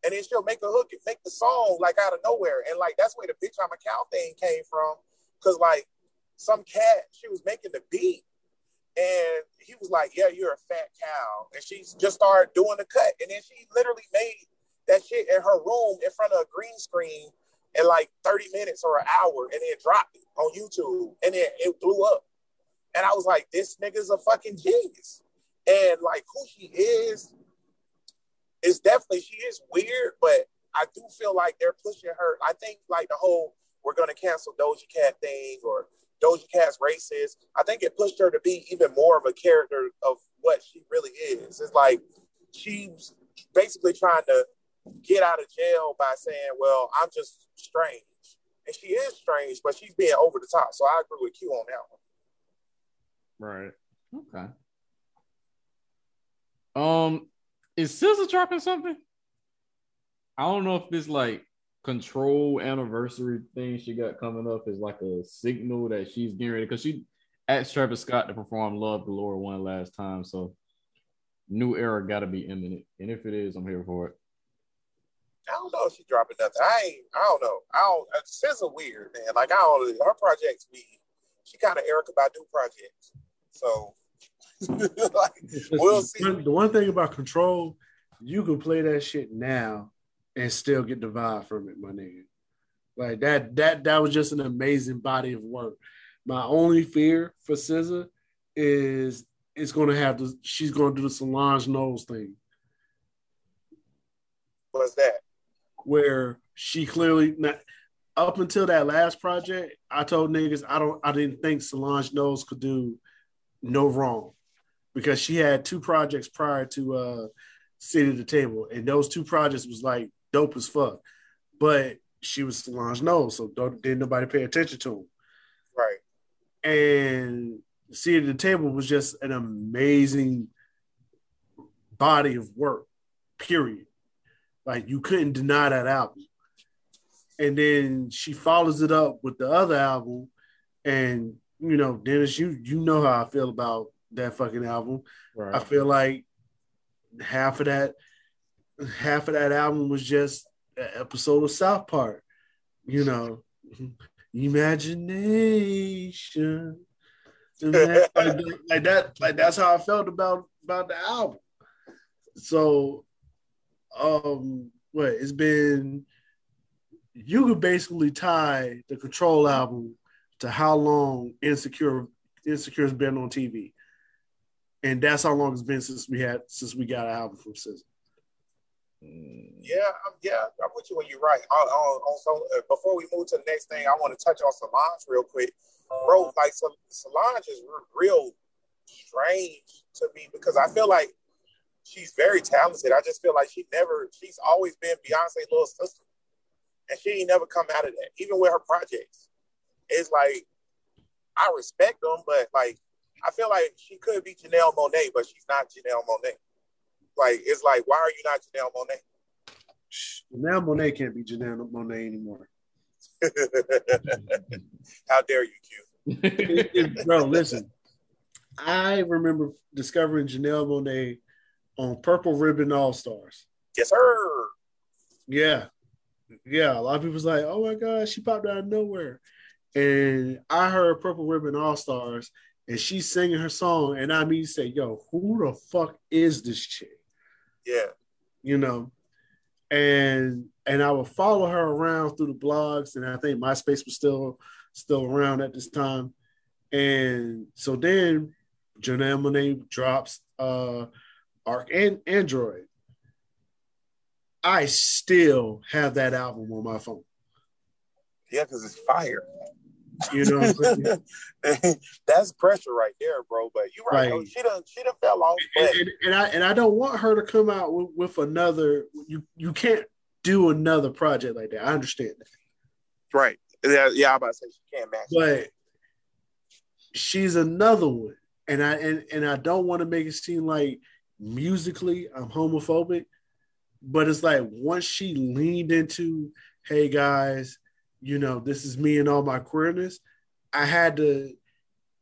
and then she'll make a hook and make the song like out of nowhere, and like that's where the bitch I'm a cow thing came from, because like some cat she was making the beat, and he was like, "Yeah, you're a fat cow," and she just started doing the cut, and then she literally made that shit in her room in front of a green screen in like 30 minutes or an hour, and then dropped it on YouTube, and then it blew up. And I was like, "This nigga's a fucking genius." And like who she is, is definitely she is weird, but I do feel like they're pushing her. I think like the whole we're gonna cancel Doja Cat thing or Doja Cat's racist. I think it pushed her to be even more of a character of what she really is. It's like she's basically trying to get out of jail by saying, "Well, I'm just strange," and she is strange, but she's being over the top. So I agree with Q on that one. Right. Okay. Um, is SZA dropping something? I don't know if this like control anniversary thing she got coming up is like a signal that she's getting ready because she asked Travis Scott to perform Love Galore one last time. So new era gotta be imminent. And if it is, I'm here for it. I don't know if she's dropping nothing. I ain't, I don't know. I don't uh, SZA weird, man. Like I don't her projects be she kind of Erykah Badu projects. So like, we'll see. The one thing about control, you can play that shit now and still get the vibe from it, my nigga. Like that, that that was just an amazing body of work. My only fear for SZA is it's gonna have to she's gonna do the Solange Knowles thing. What's that? Where she clearly not up until that last project, I told niggas I don't I didn't think Solange Knowles could do no wrong because she had two projects prior to uh Seat at the Table, and those two projects was like dope as fuck. But she was Solange Knowles, so didn't nobody pay attention to him. Right. And Seat at the Table was just an amazing body of work, period. Like you couldn't deny that album. And then she follows it up with the other album. And you know, Dennis, you you know how I feel about that fucking album. Right. I feel like half of that half of that album was just an episode of South Park. You know, imagination. like, like that, like that's how I felt about about the album. So, um, what it's been, you could basically tie the Control album to how long Insecure Insecure's been on TV and that's how long it's been since we had since we got an album from SZA. Yeah, yeah, I'm with you when you're right. On, on, on so, uh, before we move to the next thing, I want to touch on Solange real quick. Bro, like Solange is real strange to me because I feel like she's very talented. I just feel like she never, she's always been Beyonce's little sister, and she ain't never come out of that. Even with her projects, it's like I respect them, but like I feel like she could be Janelle Monáe, but she's not Janelle Monáe. Like it's like, why are you not Janelle Monáe? Janelle Monáe can't be Janelle Monáe anymore. How dare you, Q? bro, listen. I remember discovering Janelle Monáe on Purple Ribbon All Stars. Yes, sir. Yeah. Yeah. A lot of people was like, oh my God, she popped out of nowhere. And I heard Purple Ribbon All Stars and she's singing her song, and I mean, say, yo, who the fuck is this chick? Yeah, you know. and and I would follow her around through the blogs, and I think MySpace was still still around at this time. And so then Janelle Monae drops uh Arc and Android. I still have that album on my phone. Yeah, because it's fire. You know what I'm saying? That's pressure right there, bro. But you're right. Right. She done she done fell off. and, and, and I and I don't want her to come out with, with another. You you can't do another project like that. I understand that, right. Yeah, yeah, I'm about to say she can't match. but she's another one, and I and and I don't want to make it seem like musically I'm homophobic, but it's like once she leaned into, hey guys, you know this is me and all my queerness, I had to,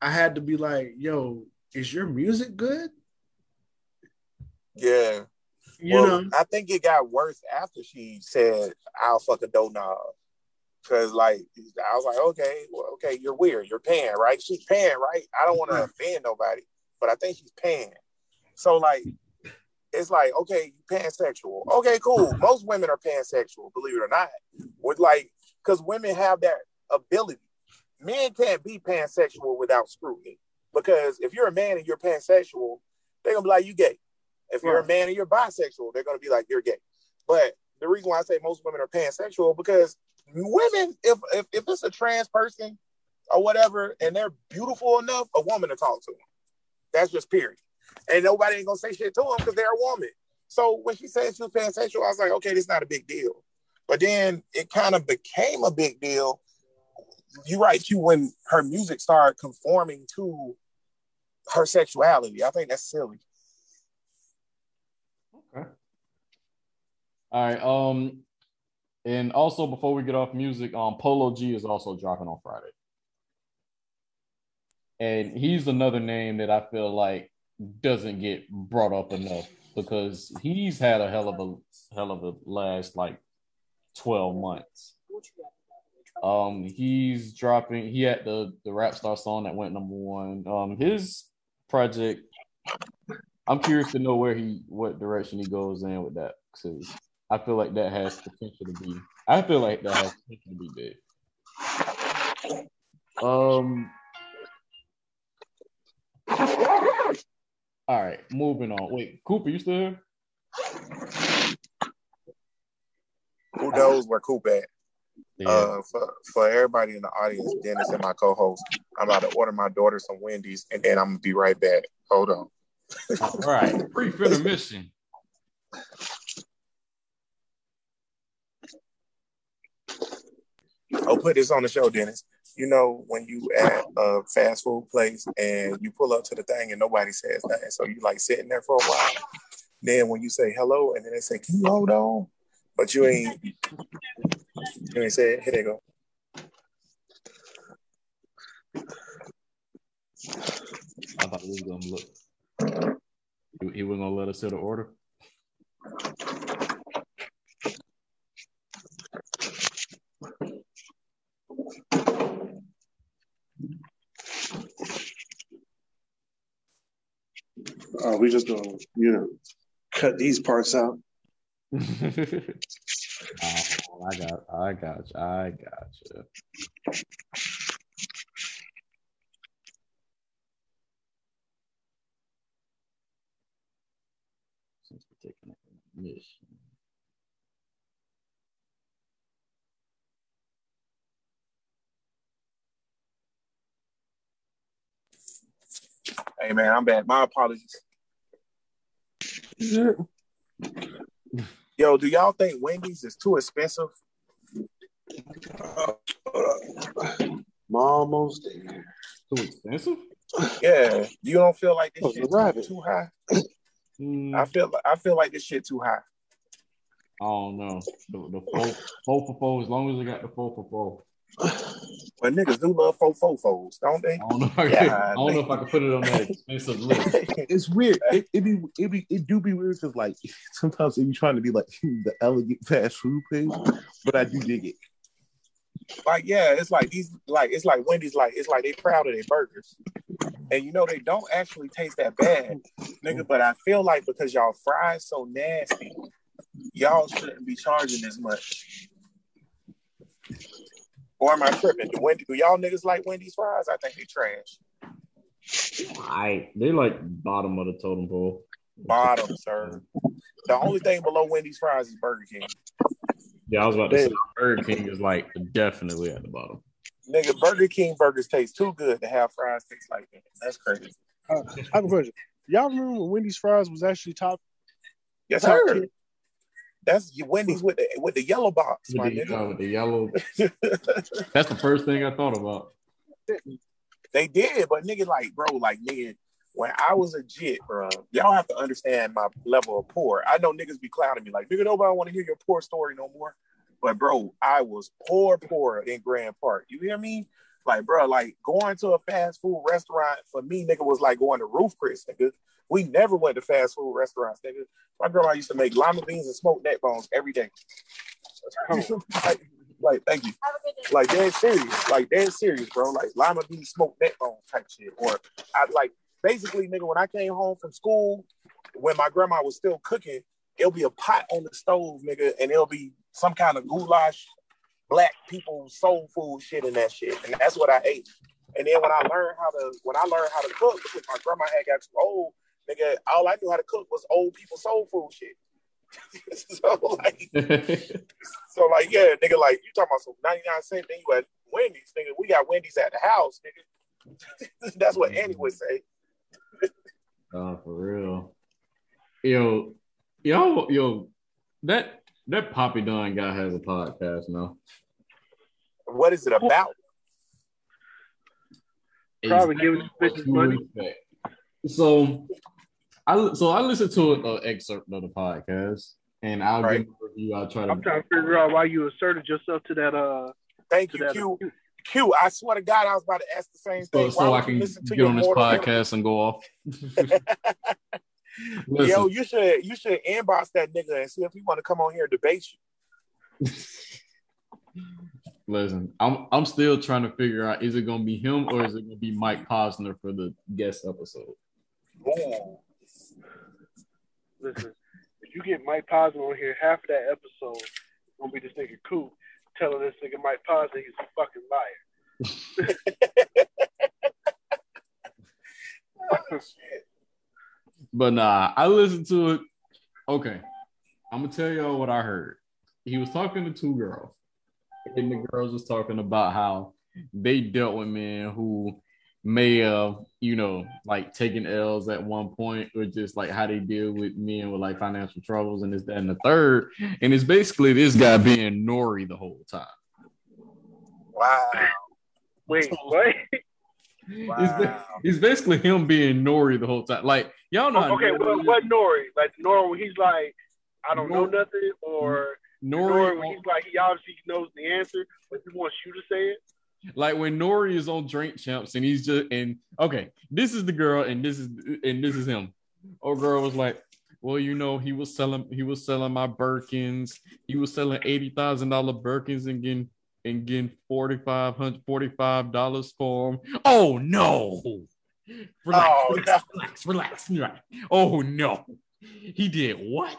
I had to be like, yo, is your music good? Yeah. You well, know, I think it got worse after she said, "I'll fuck a doughnut." Cause like I was like, okay, well, okay, you're weird. You're paying, right? She's paying, right? I don't want to offend nobody, but I think she's paying. So like, it's like, okay, you pansexual. Okay, cool. Most women are pansexual, believe it or not. With like, because women have that ability. Men can't be pansexual without scrutiny. Because if you're a man and you're pansexual, they're gonna be like, you gay. If you're a man and you're bisexual, they're gonna be like, you're gay. But the reason why I say most women are pansexual because women, if if, if it's a trans person or whatever, and they're beautiful enough, a woman to talk to them. That's just period. And nobody ain't gonna say shit to them because they're a woman. So when she said she was pansexual, I was like, okay, this is not a big deal. But then it kind of became a big deal. You're right, too, when her music started conforming to her sexuality. I think that's silly. Okay. All right. Um, and also before we get off music, um, Polo G is also dropping on Friday, and he's another name that I feel like doesn't get brought up enough because he's had a hell of a hell of a last like twelve months. Um, he's dropping. He had the the rap star song that went number one. Um, his project. I'm curious to know where he, what direction he goes in with that, because I feel like that has potential to be. I feel like that has potential to be big. Um. All right, moving on. Wait, Cooper, you still here? Who knows where Coop at? Yeah. Uh, for, for everybody in the audience, Dennis and my co-host, I'm about to order my daughter some Wendy's, and then I'm gonna be right back. Hold on. All right, brief intermission. I'll put this on the show, Dennis. You know when you at a fast food place and you pull up to the thing and nobody says nothing, so you like sitting there for a while. Then when you say hello, and then they say, "Can you hold on?" But you ain't you ain't say it. Here they go. I thought we was gonna look. He, he wasn't gonna let us hit the order. Uh, we just gonna, you know, cut these parts out. Oh, I got, I got you, I got you. Since we're taking a mission. Hey man, I'm back. My apologies. Yo, do y'all think Wendy's is too expensive? I'm almost there. Too expensive? Yeah, you don't feel like this Oh, shit too, rabbit. too high? Mm, I feel I feel like this shit too high. I don't know. The, the four, four for four, as long as they got the four for four. But niggas do love faux faux foes, don't they? I don't know if I, Yeah, can, I don't know if I can put it on that expensive list. It's weird. It, it be it be it do be weird because like sometimes it be trying to be like the elegant fast food place, but I do dig it. like yeah, it's like these like it's like Wendy's like it's like they proud of their burgers. And you know they don't actually taste that bad, nigga. But I feel like because y'all fries so nasty, y'all shouldn't be charging as much. Or am I tripping? Do, Wendy, do y'all niggas like Wendy's fries? I think they trash. I they like bottom of the totem pole. Bottom, sir. The only thing below Wendy's fries is Burger King. Yeah, I was about to say Burger King is like definitely at the bottom. Nigga, Burger King burgers taste too good to have fries taste like that. That's crazy. Uh, I have a question. Y'all remember when Wendy's fries was actually top? Yes, top sir. 10? That's Wendy's with the with the yellow box, With my the, nigga. uh, with the yellow. That's the first thing I thought about. They did, but nigga, like, bro, like, nigga, when I was a jit, bro, y'all have to understand my level of poor. I know niggas be clowning me, like, nigga, nobody want to hear your poor story no more. But bro, I was poor, poor in Grand Park. You hear me? Like, bro, like going to a fast food restaurant for me, nigga, was like going to Ruth's Chris, nigga. We never went to fast food restaurants, nigga. My grandma used to make lima beans and smoked neck bones every day. like, like, thank you. Like dead serious, like dead serious, bro. Like lima beans, smoked neck bones type shit. Or I like basically, nigga, when I came home from school, when my grandma was still cooking, it'll be a pot on the stove, nigga, and it'll be some kind of goulash, black people soul food shit and that shit, and that's what I ate. And then when I learned how to, when I learned how to cook, because my grandma had got too old, nigga, all I knew how to cook was old people soul food shit. so like, so like, yeah, nigga, like you talking about some ninety nine cent thing you at Wendy's, nigga. We got Wendy's at the house, nigga. That's what Annie would say. Oh, for real. Yo, yo, yo, that that Poppy Don guy has a podcast now. What is it about? Probably giving bitches money. Respect. So, I so I listened to an uh, excerpt of the podcast, and I'll Right. give a review. I'll try to. I'm trying to figure out why you asserted yourself to that. Uh, Thank to you, that. Q. Q. I swear to God, I was about to ask the same so, thing. so Why I can listen to get on this podcast and go off. Yo, you should you should inbox that nigga and see if he want to come on here and debate you. listen. I'm I'm still trying to figure out is it gonna be him or is it gonna be Mike Posner for the guest episode? Ooh. listen, if you get Mike Posner on here, half of that episode is gonna be this nigga Coop telling this nigga Mike Posner he's a fucking liar. Oh. But nah, I listened to it. Okay. I'm gonna tell y'all what I heard. He was talking to two girls. And the girls was talking about how they dealt with men who may have, you know, like taken L's at one point, or just like how they deal with men with like financial troubles and this, that, and the third. And it's basically this guy being Nori the whole time. Wow. Wait, what? It's, Wow. ba- it's basically him being Nori the whole time. Like y'all know oh, how okay, Nori well, what Nori? Like Nori he's like, I don't know nothing, or Nori, Nori when he's like, he obviously knows the answer, but he wants you to say it. like when Nori is on Drink Champs and he's just and okay, this is the girl and this is and this is him. Old girl was like, well, you know, he was selling he was selling my Birkins. He was selling eighty thousand dollar Birkins and getting and getting forty five hundred forty five dollars for them. Oh no! Relax, Oh, relax, no. relax, relax, relax. Oh no! He did what?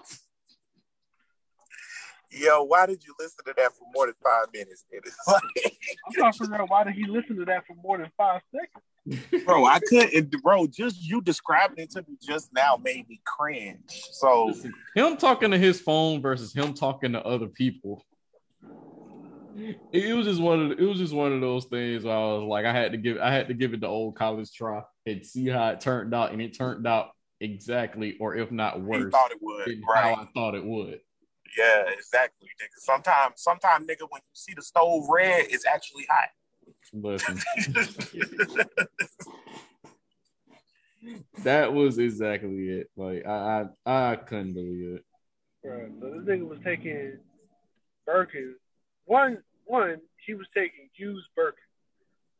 Yo, why did you listen to that for more than five minutes? nigga? Like, I'm trying to figure out why did he listen to that for more than five seconds. bro, I couldn't, bro. Just you describing it to me just now made me cringe. So Listen, him talking to his phone versus him talking to other people. It was just one of the, it was just one of those things where I was like, I had to give I had to give it the old college try and see how it turned out, and it turned out exactly, or if not he worse, thought it would, than right? how I thought it would. Yeah, exactly, nigga. Sometimes, sometimes, nigga, when you see the stove red, it's actually hot. Listen, that was exactly it. Like I I, I couldn't believe it. Right. So this nigga was taking Birkin. One, one, he was taking used Birkin.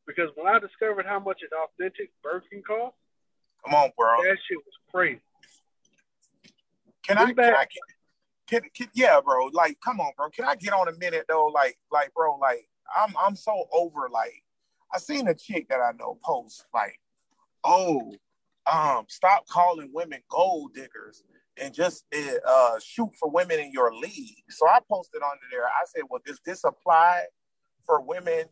Because when I discovered how much an authentic Birkin cost, Come on, bro. that shit was crazy. Can I, Bring can back- I get, can, can, yeah, bro. Like, come on, bro. Can I get on a minute though? Like, like, bro, like, I'm, I'm so over. Like, I seen a chick that I know post like, oh, um, stop calling women gold diggers. and just uh, shoot for women in your league. So I posted under there. I said, well, does this apply for women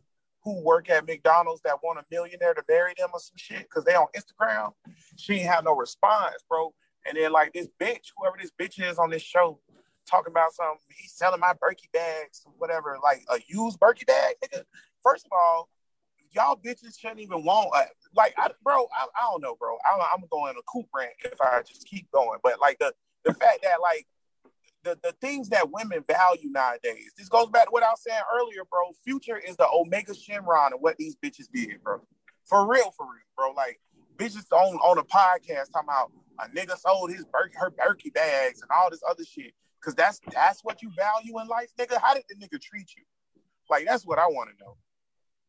who work at McDonald's that want a millionaire to marry them or some shit because they on Instagram? She ain't have no response, bro. And then like this bitch, whoever this bitch is on this show, talking about some he's selling my Berkey bags, whatever, like a used Berkey bag, nigga. First of all, y'all bitches shouldn't even want uh, like I, bro. I, I don't know, bro. I, I'm going a coop rant if I just keep going. But like the the fact that like the, the things that women value nowadays. This goes back to what I was saying earlier, bro. Future is the Omega Shenron of what these bitches did, bro. For real, for real, bro. Like bitches on on a podcast talking about a nigga sold his Ber- her Berkey bags and all this other shit. Cause that's that's what you value in life, nigga. How did the nigga treat you? Like that's what I want to know.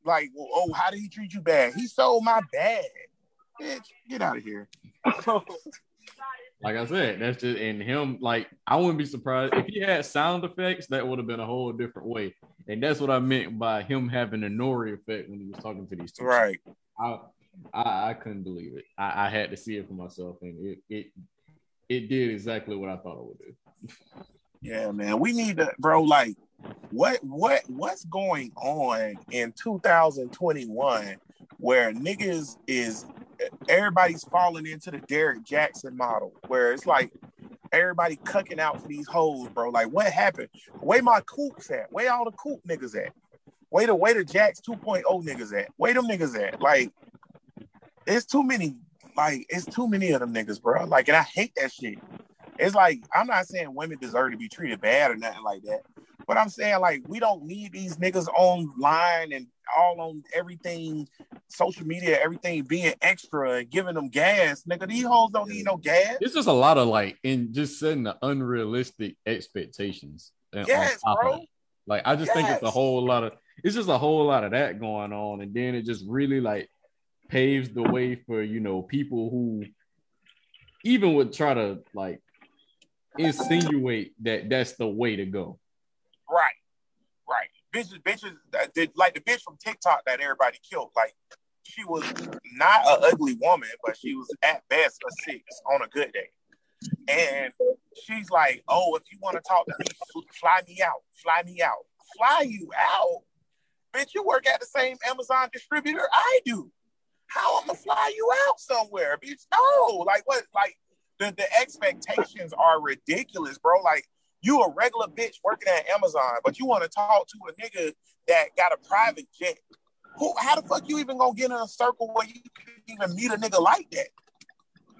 Like, well, oh, how did he treat you bad? He sold my bag. Bitch, get out of here. like I said, that's just and him. Like I wouldn't be surprised if he had sound effects. That would have been a whole different way. And that's what I meant by him having a Nori effect when he was talking to these two. Right. I I, I couldn't believe it. I, I, had to see it for myself, and it it it did exactly what I thought it would do. Yeah, man. We need to, bro. Like, what what what's going on in 2021 where niggas is everybody's falling into the Derrick Jaxn model where it's like everybody cucking out for these hoes, bro. Like what happened? Where my coops at? Where all the coop niggas at? Where the where the Jax 2.0 niggas at? Where them niggas at? Like it's too many, like it's too many of them niggas, bro. Like and I hate that shit. It's like I'm not saying women deserve to be treated bad or nothing like that. But I'm saying like we don't need these niggas online and all on everything, social media, everything being extra and giving them gas. Nigga, these hoes don't need no gas. It's just a lot of like in just setting the unrealistic expectations. Yes, bro. Like I just yes. think it's a whole lot of it's just a whole lot of that going on, and then it just really like paves the way for you know people who even would try to like insinuate that that's the way to go. Right, right. Bitches, bitches, like the bitch from TikTok that everybody killed. Like she was not an ugly woman, but she was at best a six on a good day. And she's like, "Oh, if you want to talk to me, fly me out, fly me out, fly you out, bitch. You work at the same Amazon distributor I do. How I'm gonna fly you out somewhere, bitch? No, like what? Like the the expectations are ridiculous, bro. Like you a regular bitch working at Amazon, but you want to talk to a nigga that got a private jet. Who? How the fuck you even gonna get in a circle where you can even meet a nigga like that?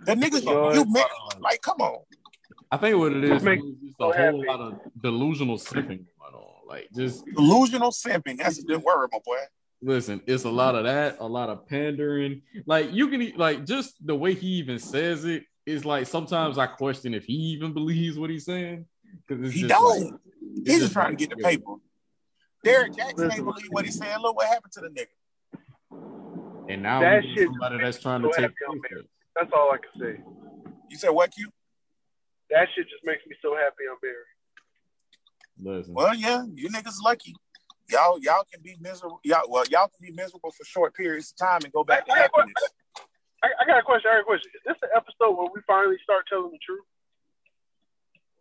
The niggas you, you met, like, come on. I think what it is is just a whole lot of delusional simping going on. Like just delusional simping. That's a good word, my boy. Listen, it's a lot of that, a lot of pandering. Like you can like just the way he even says it is like sometimes I question if he even believes what he's saying. Because he don't. Like, he's just trying to get the paper. Derrick Jaxn can't believe what he's saying. Look what happened to the nigga. And now that shit somebody that's trying to take That's all I can say. You said what, Q? That shit just makes me so happy I'm married. Listen. Well, yeah, you niggas lucky. Y'all, y'all can be miserable. Y'all, well, y'all can be miserable for short periods of time and go back to happiness. I, I got a question. I got a question. Is this the episode where we finally start telling the truth?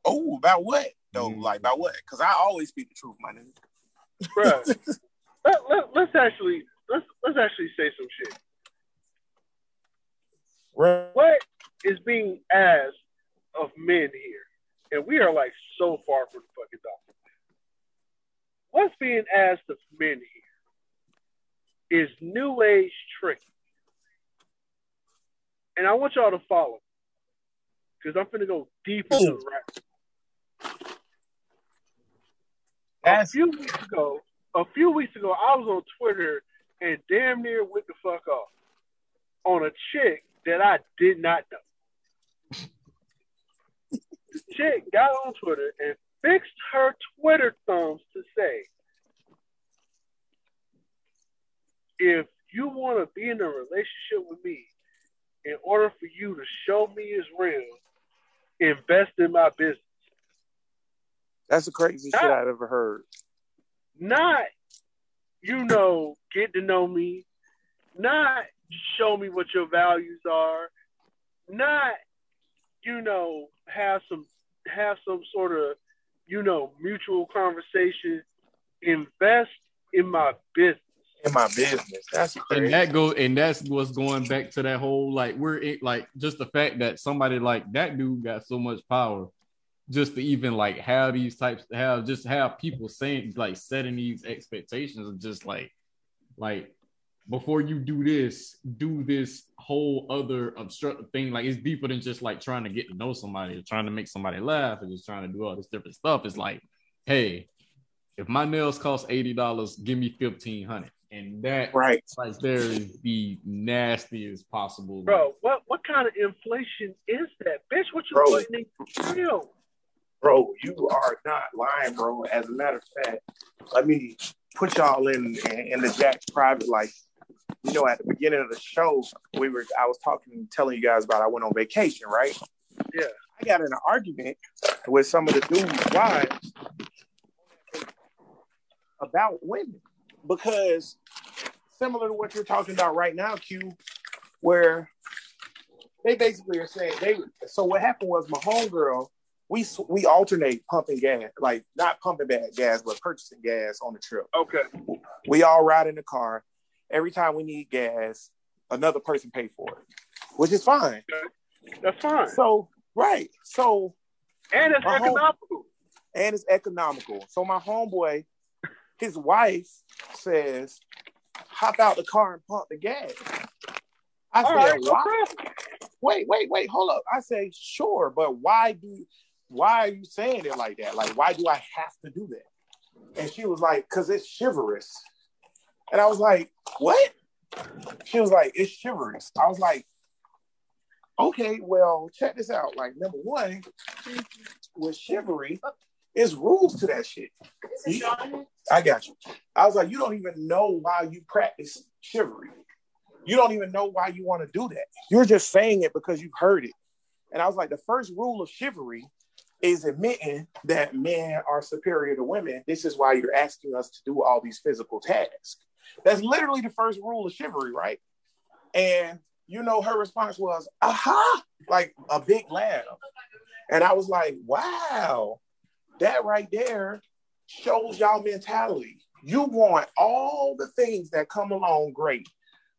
Oh, about what? Though, mm. like about what? Because I always speak the truth, my nigga. Bruh, let, let, let's actually let's let's actually say some shit. Right. What is being asked of men here? And we are like so far from the fucking document. What's being asked of men here is new age tricky and I want y'all to follow because I'm gonna go deep into the rap. A few weeks ago, a few weeks ago, I was on Twitter and damn near went the fuck off on a chick that I did not know. chick got on Twitter and fixed her Twitter thumbs to say, if you want to be in a relationship with me, in order for you to show me is real, invest in my business. That's the craziest shit I've ever heard. Not, you know, get to know me, not show me what your values are, not you know, have some have some sort of, you know, mutual conversation. Invest in my business. In my business. That's crazy. and that goes and that's what's going back to that whole like we're in, like just the fact that somebody like that dude got so much power just to even like have these types have just have people saying like setting these expectations of just like like before you do this do this whole other obstructive thing like it's deeper than just like trying to get to know somebody or trying to make somebody laugh or just trying to do all this different stuff it's like hey if my nails cost $80 give me 1500 and that right. right there is the nastiest possible. Bro, what what kind of inflation is that? Bitch, what you Bro. putting in jail? Bro, you are not lying, bro. As a matter of fact, let me put y'all in in the Jack's private life. You know, at the beginning of the show, we were I was talking, telling you guys about I went on vacation, right? Yeah. I got in an argument with some of the dudes' wives about women because similar to what you're talking about right now, Q, where they basically are saying they. So what happened was my homegirl, we we alternate pumping gas, like not pumping bad gas, but purchasing gas on the trip. Okay. We all ride in the car. Every time we need gas, another person pay for it, which is fine. That's fine. So right, so And it's My home- economical. and it's economical. So my homeboy, his wife says, "Hop out the car and pump the gas." I All said, right, "Why?" Wait, wait, wait, hold up. I say, "Sure, but why do? Why are you saying it like that? Like, why do I have to do that?" And she was like, "Cause it's chivalrous." And I was like, "What?" She was like, "It's chivalrous." I was like, "Okay, well, check this out. Like, number one, with chivalry, is rules to that shit." I got you. I was like, you don't even know why you practice chivalry. You don't even know why you want to do that. You're just saying it because you've heard it. And I was like, the first rule of chivalry is admitting that men are superior to women. This is why you're asking us to do all these physical tasks. That's literally the first rule of chivalry, right? And you know, her response was, aha, like a big laugh. And I was like, wow, that right there shows y'all mentality. You want all the things that come along great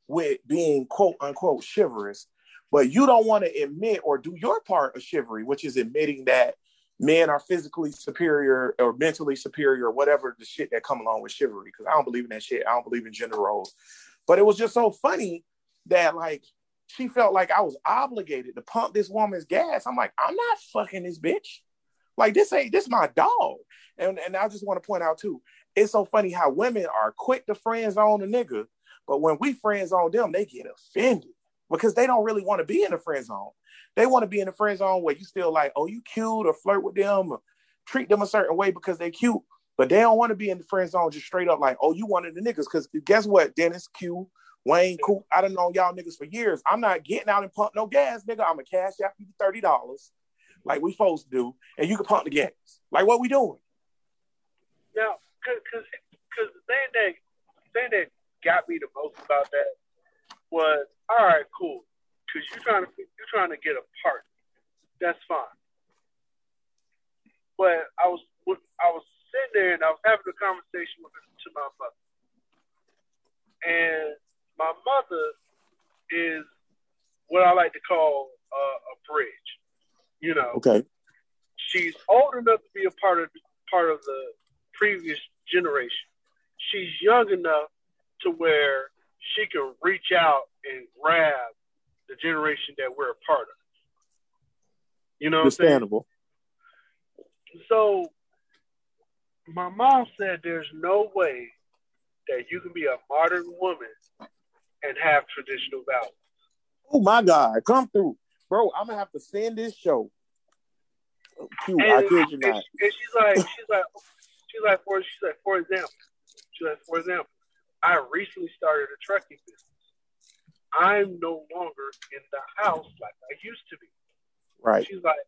with being quote unquote chivalrous, but you don't want to admit or do your part of chivalry, which is admitting that men are physically superior or mentally superior or whatever the shit that come along with chivalry. Because I don't believe in that shit. I don't believe in gender roles. But it was just so funny that like she felt like I was obligated to pump this woman's gas. I'm like, I'm not fucking this bitch. Like this ain't this my dog. And and I just want to point out too, it's so funny how women are quick to friend zone a nigga, but when we friend zone them, they get offended because they don't really want to be in the friend zone. They want to be in the friend zone where you still like, oh, you cute or flirt with them or treat them a certain way because they cute, but they don't want to be in the friend zone just straight up like, oh, you one of the niggas. Because guess what, Dennis, Q, Wayne, Coop, I done known y'all niggas for years. I'm not getting out and pump no gas, nigga. I'm a cash out you thirty dollars, like we supposed to do, and you can pump the gas. Like what we doing? Now, cause, cause, the thing that, thing that got me the most about that was, all right, cool. Cause you're trying to, you're trying to get a partner. That's fine. But I was, I was sitting there and I was having a conversation with to my mother, and my mother is what I like to call uh, a bridge. You know, Okay. she's old enough to be a part of part of the previous generation. She's young enough to where she can reach out and grab the generation that we're a part of. You know what I'm saying? Understandable. So my mom said there's no way that you can be a modern woman and have traditional values. Oh my God, come through, bro. I'm gonna have to send this show. Q, I And, kid you and not. she- and she's like, she's like, she's like, for she's like, for example, she's like, for example, I recently started a trucking business. I'm no longer in the house like I used to be. Right. She's like,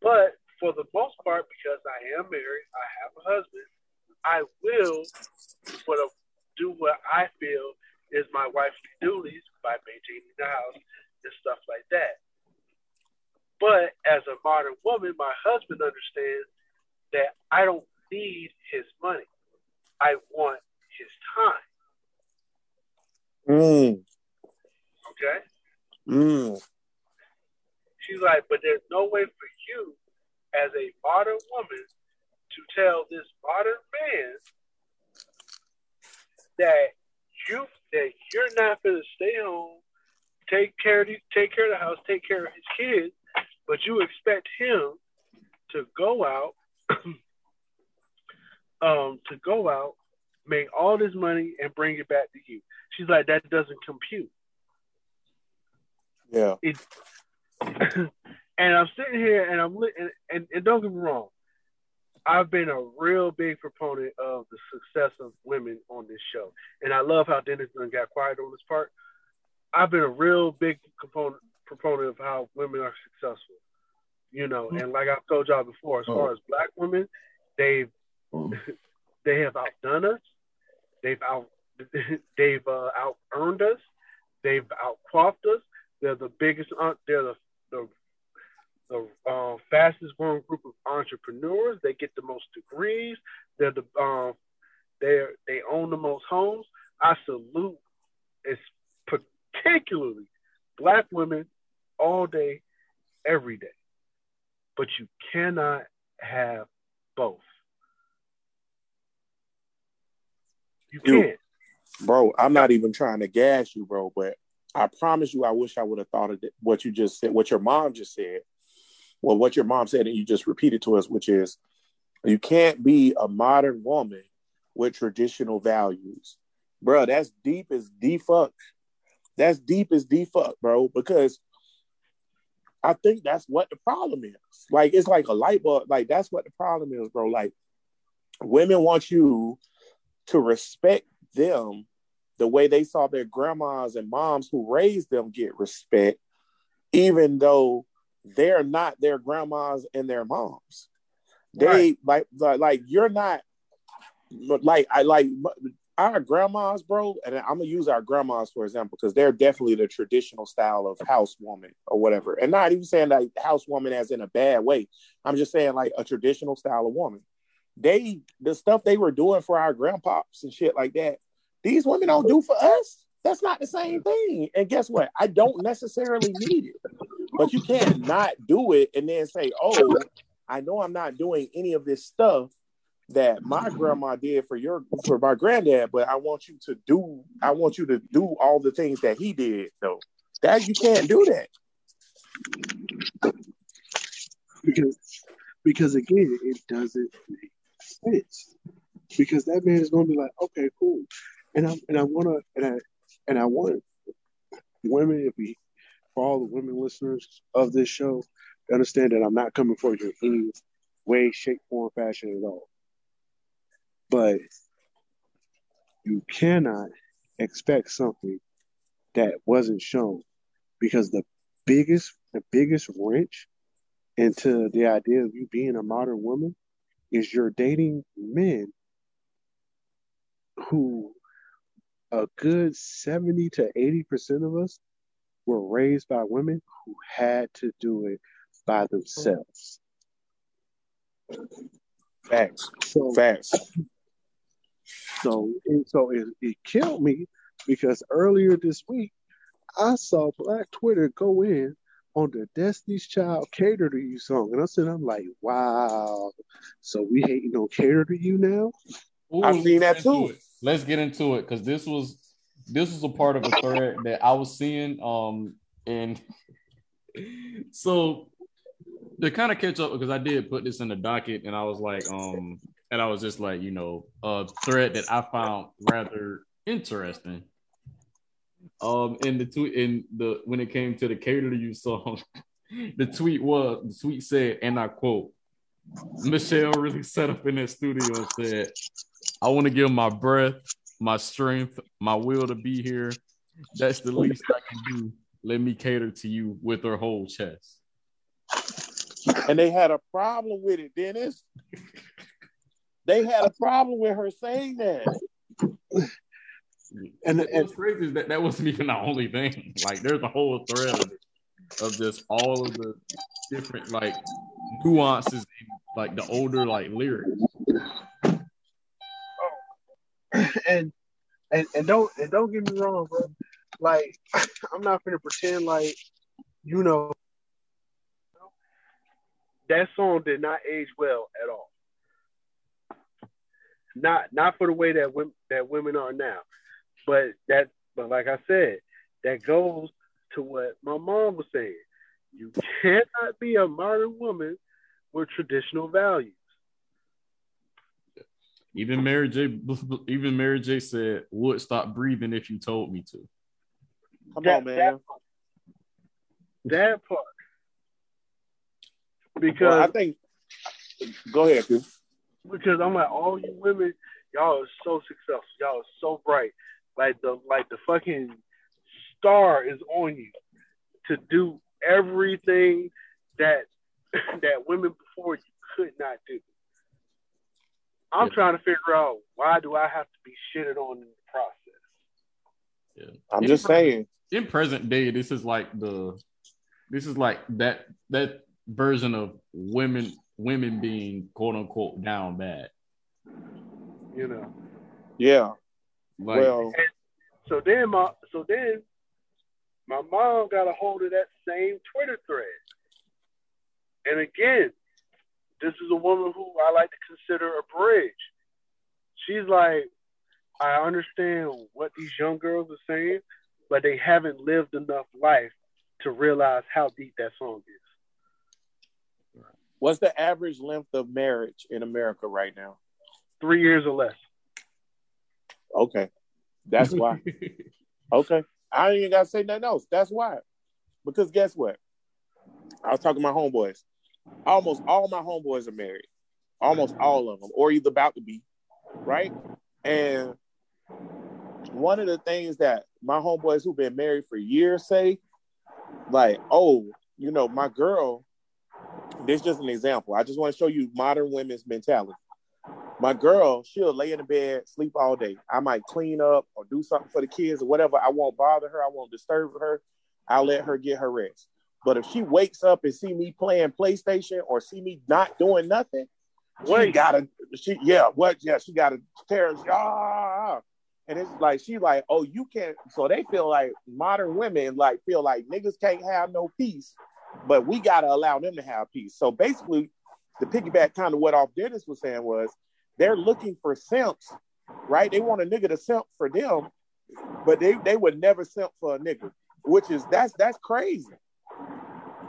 but for the most part, because I am married, I have a husband, I will what do what I feel is my wifely duties by maintaining the house and stuff like that. But as a modern woman, my husband understands that I don't need his money. I want his time. Mm, Okay. mm. She's like, but there's no way for you as a modern woman to tell this modern man that you that you're not gonna stay home, take care of take care of the house, take care of his kids, but you expect him to go out um to go out, make all this money and bring it back to you. She's like, that doesn't compute. Yeah. and I'm sitting here and I'm li- and, and, and don't get me wrong, I've been a real big proponent of the success of women on this show, and I love how Dennis got quiet on this part. I've been a real big component proponent of how women are successful, you know, and like I've told y'all before, as far as black women, they've they have outdone us, they've out they've uh, out earned us, they've out us. They're the biggest. Uh, they're the the the uh, fastest growing group of entrepreneurs. They get the most degrees. They're the um, they they own the most homes. I salute, it's particularly black women all day, every day. But you cannot have both. You can't. Bro, I'm not even trying to gas you, bro, but I promise you, I wish I would have thought of what you just said, what your mom just said. Well, what your mom said, and you just repeated to us, which is you can't be a modern woman with traditional values. Bro, that's deep as D fuck. That's deep as D fuck, bro, because I think that's what the problem is. Like, it's like a light bulb. Like, that's what the problem is, bro. Like, women want you to respect them the way they saw their grandmas and moms who raised them get respect, even though they're not their grandmas and their moms. They Right. like, like like you're not like I like our grandmas, bro, and I'm gonna use our grandmas for example because they're definitely the traditional style of housewoman or whatever, and not even saying like housewoman as in a bad way. I'm just saying like a traditional style of woman. They the stuff they were doing for our grandpops and shit like that. These women don't do for us. That's not the same thing. And guess what? I don't necessarily need it, but you can't not do it and then say, "Oh, I know I'm not doing any of this stuff." That my grandma did for your for my granddad, but I want you to do I want you to do all the things that he did though. That you can't do that. because because again, it doesn't make sense. Because that man is going to be like, okay, cool, and I and I want to and I and I want women if we for all the women listeners of this show to understand that I'm not coming for you in any way, shape, form, fashion at all. But you cannot expect something that wasn't shown because the biggest the biggest wrench into the idea of you being a modern woman is you're dating men who a good 70 to 80% of us were raised by women who had to do it by themselves. Facts. So, Facts. So, and so it, it killed me because earlier this week I saw Black Twitter go in on the Destiny's Child Cater to You song. And I said, I'm like, wow. So we hating on Cater to You now? Ooh, I've seen that let's get into too. it. Let's get into it because this was this was a part of a thread that I was seeing. Um, and so to kind of catch up because I did put this in the docket, and I was like, um, and I was just like, you know, a thread that I found rather interesting. Um, and the tweet in the when it came to the cater to you song, the tweet was the tweet said, and I quote, Michelle really set up in that studio and said, I want to give my breath, my strength, my will to be here. That's the least I can do. Let me cater to you with her whole chest. And they had a problem with it, Dennis. They had a problem with her saying that. And, And and what's crazy is that that wasn't even the only thing. Like there's a whole thread of, of just all of the different like nuances in like the older like lyrics. and and and don't and don't get me wrong, bro. Like I'm not gonna pretend like you know that song did not age well at all. Not not for the way that women that women are now, but that but like I said, that goes to what my mom was saying. You cannot be a modern woman with traditional values. Even Mary J. Even Mary J. said, "Would stop breathing if you told me to." Come That- on, man. That, that part. Because Well, I think. Go ahead, Q. because I'm like, all you women, y'all are so successful. Y'all are so bright. Like the like the fucking star is on you to do everything that that women before you could not do. I'm Yeah. trying to figure out why do I have to be shitted on in the process? Yeah. I'm just saying. in present day, this is like the this is like that that version of women women being quote unquote down bad. You know. Yeah. Like well, So then my so then my mom got a hold of that same Twitter thread. And again, this is a woman who I like to consider a bridge. She's like, I understand what these young girls are saying, but they haven't lived enough life to realize how deep that song is. What's the average length of marriage in America right now? Three years or less. Okay. That's why. Okay. I ain't even gotta say nothing else. That's why. Because guess what? I was talking to my homeboys. Almost all my homeboys are married. Almost all of them, or either about to be, right? And one of the things that my homeboys who've been married for years say, like, oh, you know, my girl, this is just an example. I just want to show you modern women's mentality. My girl, she'll lay in the bed, sleep all day. I might clean up or do something for the kids or whatever. I won't bother her. I won't disturb her. I'll let her get her rest. But if she wakes up and see me playing PlayStation or see me not doing nothing, she gotta she yeah, what yeah, she gotta tear ah, and it's like she like, oh, you can't so they feel like modern women like feel like niggas can't have no peace, but we gotta allow them to have peace. So basically the piggyback kind of what off Dennis was saying was they're looking for simps, right? They want a nigga to simp for them, but they, they would never simp for a nigga, which is that's that's crazy.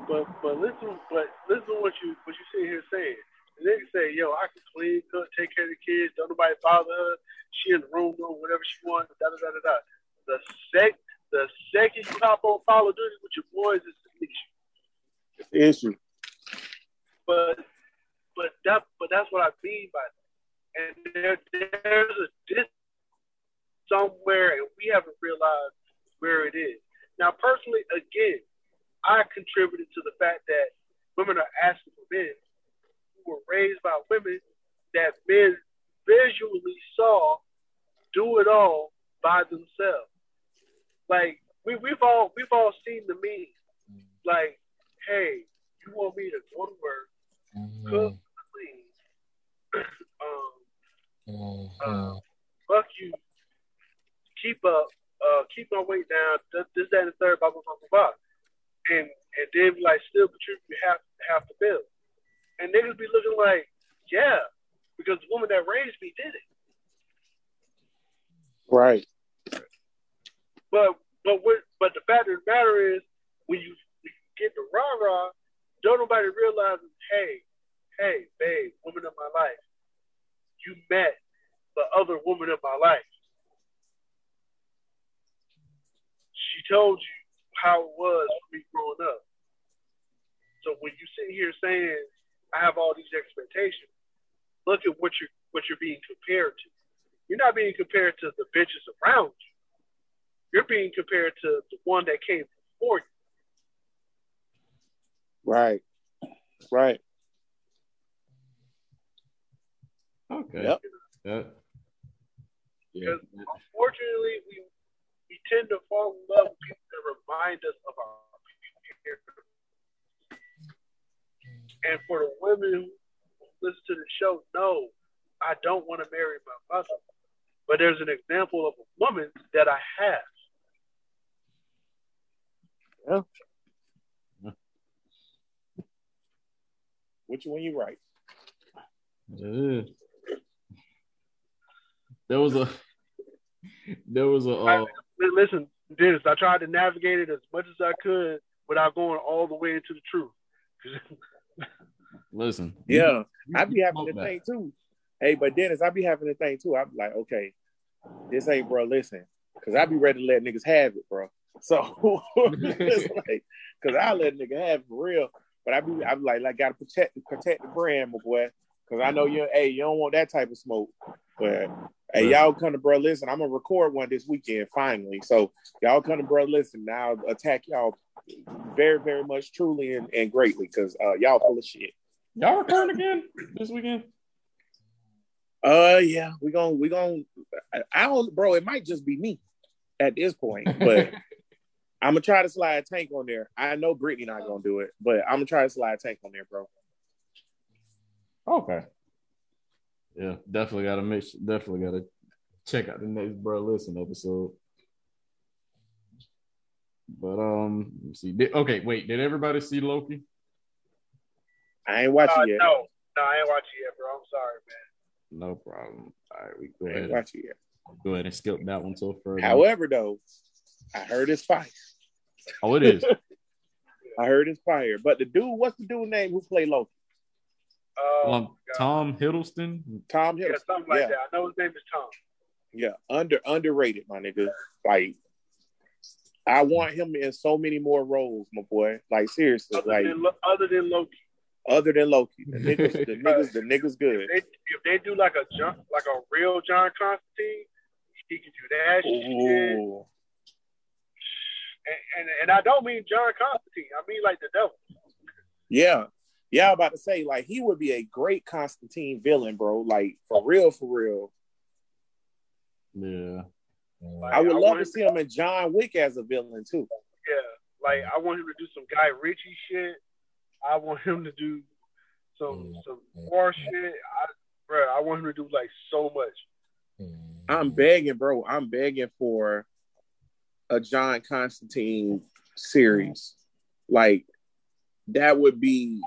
But but listen, but listen to what you what you sitting here saying. The nigga say, yo, I can clean, cook, take care of the kids, don't nobody bother her. She in the room doing whatever she wants, da da da da da. The sec the second you hop on Call of Duty with your boys is the issue. It's the issue. But but that but that's what I mean by that. And there there's a dis somewhere and we haven't realized where it is. Now personally, again, I contributed to the fact that women are asking for men who were raised by women that men visually saw do it all by themselves. Like we, we've all we've all seen the meme. Like, hey, you want me to go to work, cook, clean, um, uh, fuck you, keep up, uh, keep my weight down, this, this, that, and the third, blah, blah, blah, blah, blah. And, and then be like, still contribute half, half the bill. And niggas be looking like, yeah, because the woman that raised me did it. Right. But, but what, but the fact of the matter is, when you get the rah rah, don't nobody realizes, hey, hey, babe, woman of my life, you met the other woman of my life. She told you how it was for me growing up. So when you sit here saying I have all these expectations, look at what you're what you're being compared to. You're not being compared to the bitches around you. You're being compared to the one that came before you. Right. Right. Okay. Yep. Yeah. Yeah. Unfortunately, we we tend to fall in love with people that remind us of our And for the women who listen to the show, no, I don't want to marry my mother. But there's an example of a woman that I have. Which one you right? Yeah. There was a there was a uh, Li- Listen, Dennis, I tried to navigate it as much as I could without going all the way into the truth. listen. Yeah, I'd be having smoke to that. think too. Hey, but Dennis, I'd be having to think too. I'd be like, okay, this ain't bro. Listen, because I'd be ready to let niggas have it, bro. So, it's like, because I let nigga have it for real. But I be, I be like, like, gotta protect, protect the brand, my boy. Because I know you, hey, you don't want that type of smoke. But hey, y'all come to bro. Listen, I'm gonna record one this weekend finally. So y'all come to bro. Listen, now I'll attack y'all very, very much, truly, and, and greatly, because uh, y'all full of shit. Y'all recording again this weekend? Uh, yeah, we gonna we gonna. I, I don't, bro. It might just be me at this point, but I'm gonna try to slide a tank on there. I know Brittany not gonna do it, but I'm gonna try to slide a tank on there, bro. Okay. Yeah, definitely gotta make sure, definitely gotta check out the next bro listen episode. But um, let me see. Did, okay, wait. Did everybody see Loki? I ain't watching Uh, yet. no, no, I ain't watching yet, bro. I'm sorry, man. No problem. All right, we go I ahead. ain't And, watching yet. go ahead and skip that one till further. However, though, I heard it's fire. oh, it is. I heard it's fire. But the dude, what's the dude name who played Loki? Oh, um, Tom Hiddleston. Tom yeah, Hiddleston. something like yeah, that. I know his name is Tom. yeah, under underrated, my nigga. Like, I want him in so many more roles, my boy. Like seriously, Other like than other than Loki, other than Loki, the niggas, the niggas, the niggas good. if they, if they do like a John, like a real John Constantine, he can do that shit. Ooh. And, and and I don't mean John Constantine. I mean like the devil. Yeah. Yeah, I'm about to say, like, he would be a great Constantine villain, bro. Like, for real, for real. Yeah. Like, I would love to see him in John Wick as a villain, too. Yeah, like I want him to do some Guy Ritchie shit. I want him to do some mm. some war shit. I, bro, I want him to do like so much. Mm. I'm begging, bro. I'm begging for a John Constantine series. Like, that would be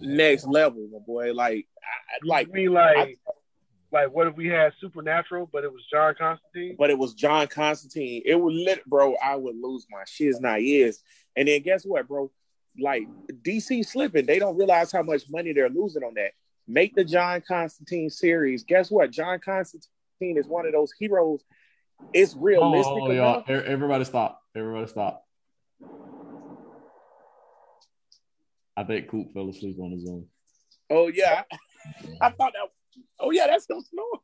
next level, my boy. Like, I, like, I mean, like, I- like what if we had Supernatural, but it was John Constantine? but it was John Constantine. It would lit, bro. I would lose my shiz not is. And then guess what, bro? Like DC slipping, they don't realize how much money they're losing on that. Make the John Constantine series. Guess what? John Constantine is one of those heroes. It's realistic Oh, y'all. Everybody stop. Everybody stop. I think Coop fell asleep on his own. Oh yeah, I, I thought that. Oh yeah, that's no snoring.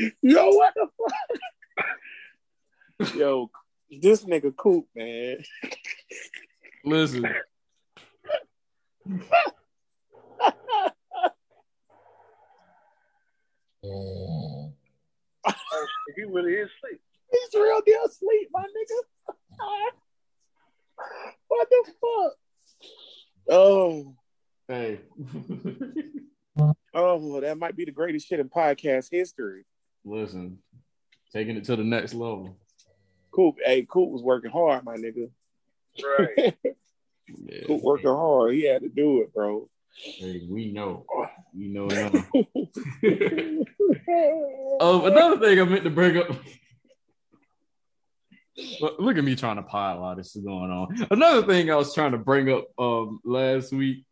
Yo, what the fuck? Yo, this nigga Coop, man. Listen, Oh, he really is asleep. He's real deal asleep, my nigga. what the fuck? Oh, hey. oh, that might be the greatest shit in podcast history. Listen, taking it to the next level. Coop, hey, Coop was working hard, my nigga. Right. Yeah. Coop working hard. He had to do it, bro. Hey, we know. We know now. Um, another thing I meant to bring up. Look- at me trying to pile while this is going on. Another thing I was trying to bring up um last week.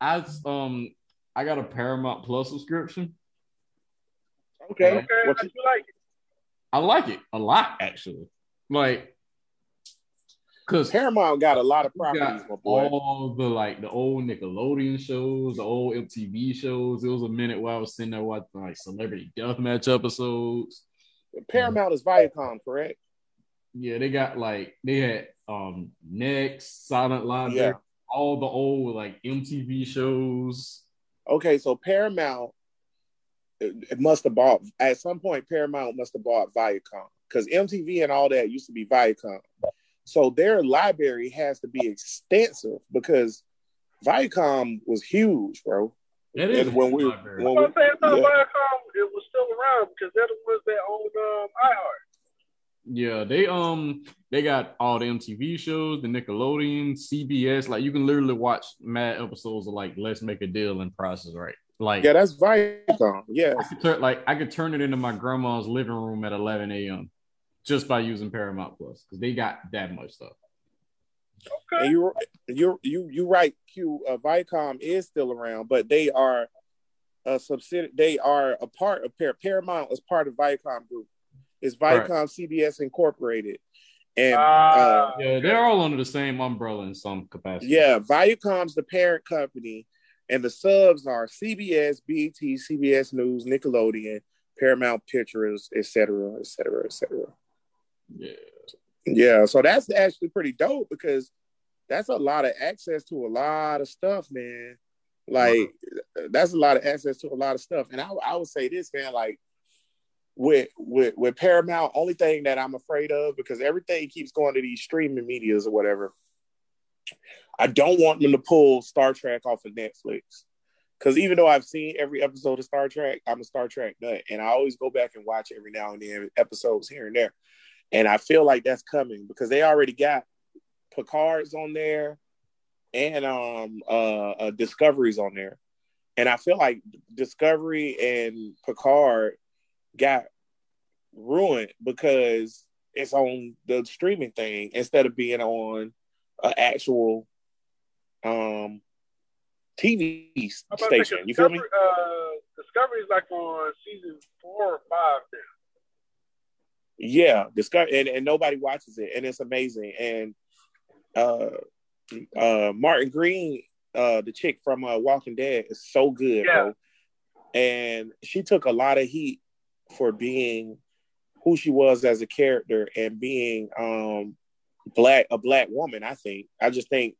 I um I got a Paramount Plus subscription. okay, Okay, I like it. I like it a lot actually. Like, cause Paramount got a lot of properties, got my boy. all the like the old Nickelodeon shows, the old MTV shows. It was a minute while I was sitting there watching like celebrity deathmatch episodes. Paramount is Viacom, correct? Yeah, they got like they had um Next, Silent Library, Yeah. all the old like MTV shows. Okay, so Paramount it, it must have bought at some point. Paramount must have bought Viacom because MTV and all that used to be Viacom. So their library has to be extensive because Viacom was huge, bro. It is And when we, library. when I'm we saying no, yeah. Viacom it was still around because they're the ones that own um, iHeart. Yeah, they um they got all the MTV shows, the Nickelodeon, CBS. Like you can literally watch mad episodes of like Let's Make a Deal and Prices Right. Like yeah, that's Viacom. Yeah, I could turn like I could turn it into my grandma's living room at 11 a.m. just by using Paramount Plus because they got that much stuff. Okay. and you you you you right. Q uh, Viacom is still around, but they are a subsidiary. They are a part of Par- Paramount is part of Viacom Group. It's Viacom Right. CBS Incorporated, and uh, Ah, Yeah, they're all under the same umbrella in some capacity. yeah, Viacom's the parent company, and the subs are CBS, BET, CBS News, Nickelodeon, Paramount Pictures, etc., etc., et cetera, et cetera. Yeah. Yeah, so that's actually pretty dope because that's a lot of access to a lot of stuff, man. Like that's a lot of access to a lot of stuff. And I, I would say this, man, like with with with Paramount, only thing that I'm afraid of because everything keeps going to these streaming medias or whatever. I don't want them to pull Star Trek off of Netflix. Cause even though I've seen every episode of Star Trek, I'm a Star Trek nut. And I always go back and watch every now and then episodes here and there. And I feel like that's coming because they already got Picard's on there and um uh, uh Discovery's on there. And I feel like Discovery and Picard got ruined because it's on the streaming thing instead of being on an actual um TV I'm about to say, station. You feel me? Discovery, uh, Discovery's like on season four or five now. Yeah, discover and, and nobody watches it, and it's amazing. And uh, uh, Martin Green, uh, the chick from uh, Walking Dead, is so good, Yeah. bro. And she took a lot of heat for being who she was as a character and being um black a black woman. I think. I just think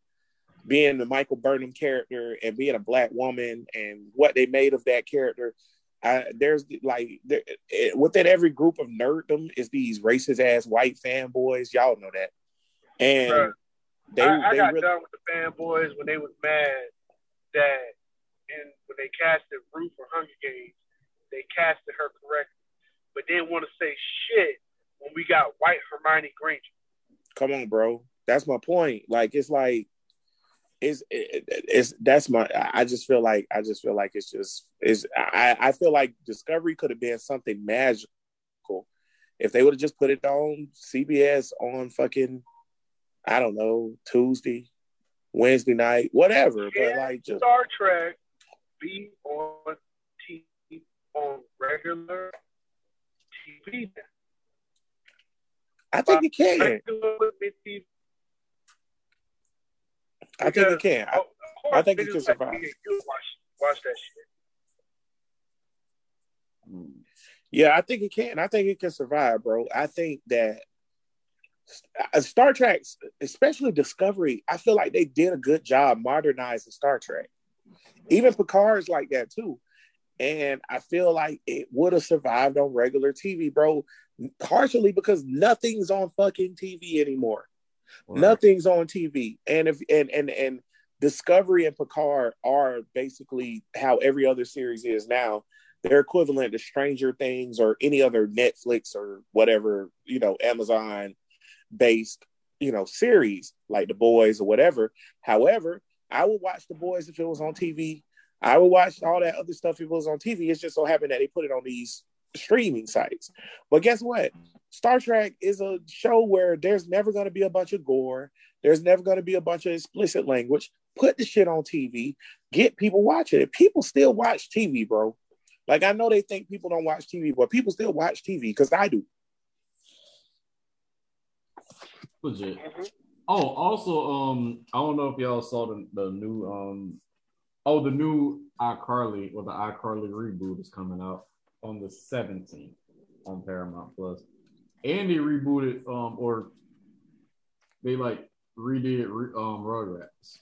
being the Michael Burnham character and being a black woman and what they made of that character I, there's like there, it, within every group of nerddom is these racist ass white fanboys. Y'all know that, and Right. they I, I they got really, done with the fanboys when they was mad that and when they casted Rue for Hunger Games, they casted her correctly, but didn't want to say shit when we got white Hermione Granger. come on, bro. That's my point. Like it's like it's it, it's that's my. I just feel like I just feel like it's just is I I feel like Discovery could have been something magical if they would have just put it on CBS on fucking I don't know Tuesday, Wednesday night, whatever. But like just Star Trek be on TV on regular TV. I think it can. I think it can. I, I think it can survive. you Watch, watch that shit. yeah, I think it can. I think it can survive, bro. I think that uh, Star Trek, especially Discovery, I feel like they did a good job modernizing Star Trek. Even Picard's like that too. And I feel like it would have survived on regular TV, bro. Partially because nothing's on fucking TV anymore. Right. Nothing's on TV. And if and and and Discovery and Picard are basically how every other series is now. They're equivalent to Stranger Things or any other Netflix or whatever, you know, Amazon based, you know, series like The Boys or whatever. However, I would watch The Boys if it was on TV. I would watch all that other stuff if it was on TV. It's just so happened that they put it on these streaming sites. But guess what? Star Trek is a show where there's never going to be a bunch of gore. There's never going to be a bunch of explicit language. Put the shit on TV. Get people watching it. People still watch TV, bro. Like I know they think people don't watch TV, but people still watch TV because I do. Legit. Mhm. Oh, also, um, I don't know if y'all saw the, the new um oh the new iCarly or the iCarly reboot is coming out on the 17th on Paramount Plus. And they rebooted um or they like redid re- um Rugrats.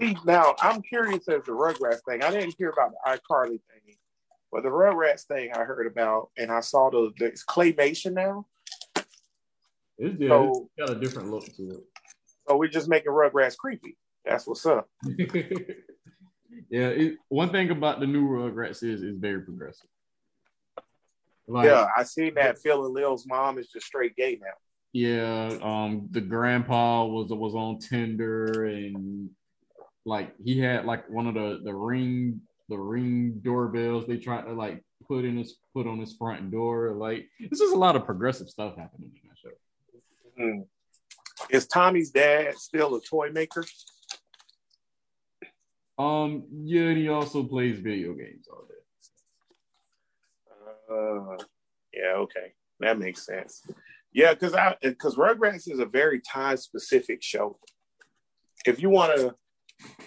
See, now I'm curious as the Rugrats thing. I didn't hear about the iCarly thing, but the Rugrats thing I heard about, and I saw the, the claymation now. It's, yeah, So- it's got a different look to it. So we're just making Rugrats creepy. That's what's up. yeah, it, one thing about the new Rugrats is it's very progressive. Like, yeah, I seen that Phil and Lil's mom is just straight gay now. Yeah, um, the grandpa was was on Tinder and like he had like one of the the ring the ring doorbells they tried to like put in his put on his front door. Like it's just a lot of progressive stuff happening in that show. Hmm. Is Tommy's dad still a toy maker? Um, yeah, and he also plays video games all day. Uh, yeah, okay, that makes sense. Yeah, because I because Rugrats is a very time specific show. If you want to,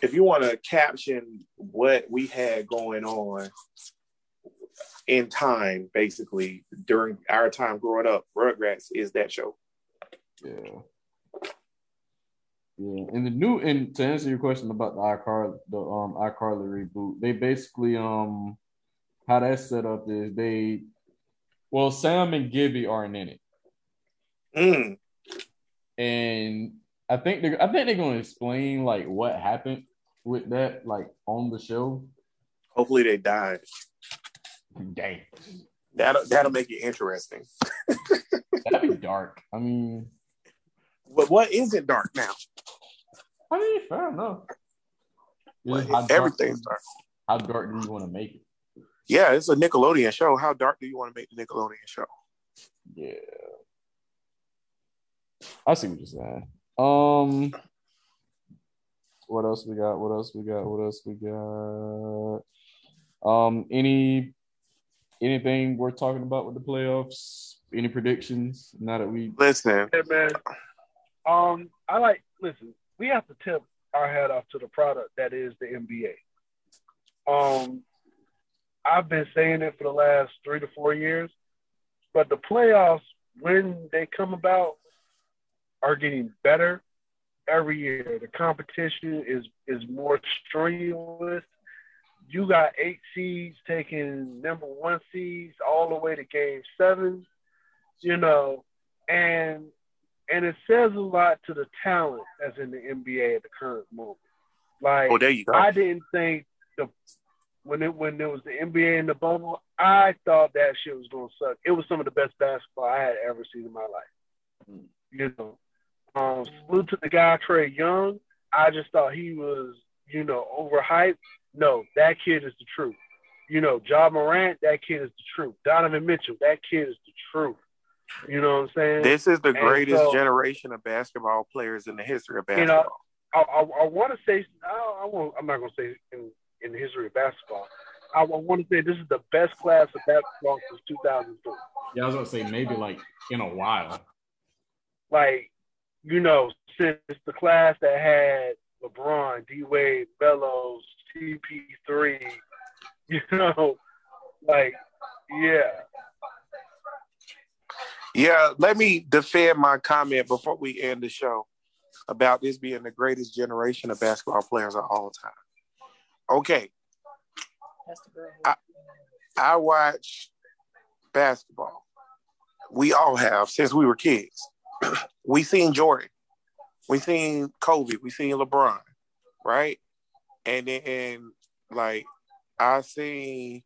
if you want to caption what we had going on in time, basically during our time growing up, Rugrats is that show. Yeah. Yeah, and the new and to answer your question about the iCarly, the um iCarly reboot, they basically um how that's set up is they well Sam and Gibby aren't in it, Mm, and I think they're I think they're gonna explain like what happened with that like on the show. hopefully they died. Dang, That'll that'll make it interesting. that'd be dark. I mean, But what isn't dark now? I mean, fair enough. Well, Just dark- everything's dark. How dark do you want to make it? Yeah, it's a Nickelodeon show. How dark do you want to make the Nickelodeon show? Yeah. I see what you're saying. Um what else we got? What else we got? What else we got? Um any anything worth talking about with the playoffs? Any predictions? Now that we Listen, Yeah, man. Um, I like. Listen, we have to tip our hat off to the product that is the NBA. Um, I've been saying it for the last three to four years, but the playoffs, when they come about, are getting better every year. The competition is is more strenuous. You got eight seeds taking number one seeds all the way to game seven, you know, and and it says a lot to the talent that's in the NBA at the current moment. Like oh, there you go. I didn't think the when it when there was the NBA in the bubble, I thought that shit was gonna suck. It was some of the best basketball I had ever seen in my life. You know, um, salute to the guy Trae Young. I just thought he was, you know, overhyped. No, that kid is the truth. You know, Ja Morant, that kid is the truth. Donovan Mitchell, that kid is the truth. You know what I'm saying? This is the And greatest so- generation of basketball players in the history of basketball. You basketball. know, I, I, I want to say I, I won't, I'm not going to say in, in the history of basketball. I, I want to say this is the best class of basketball since 2003. yeah, I was gonna say maybe like in a while. Like, you know, since the class that had LeBron, D Wade, Melo, CP3, you know, like, yeah. Yeah, let me defend my comment before we end the show about this being the greatest generation of basketball players of all time. Okay, girl. I watch basketball. We all have since we were kids. we seen Jordan, we seen Kobe, we seen LeBron, right? And then like I seen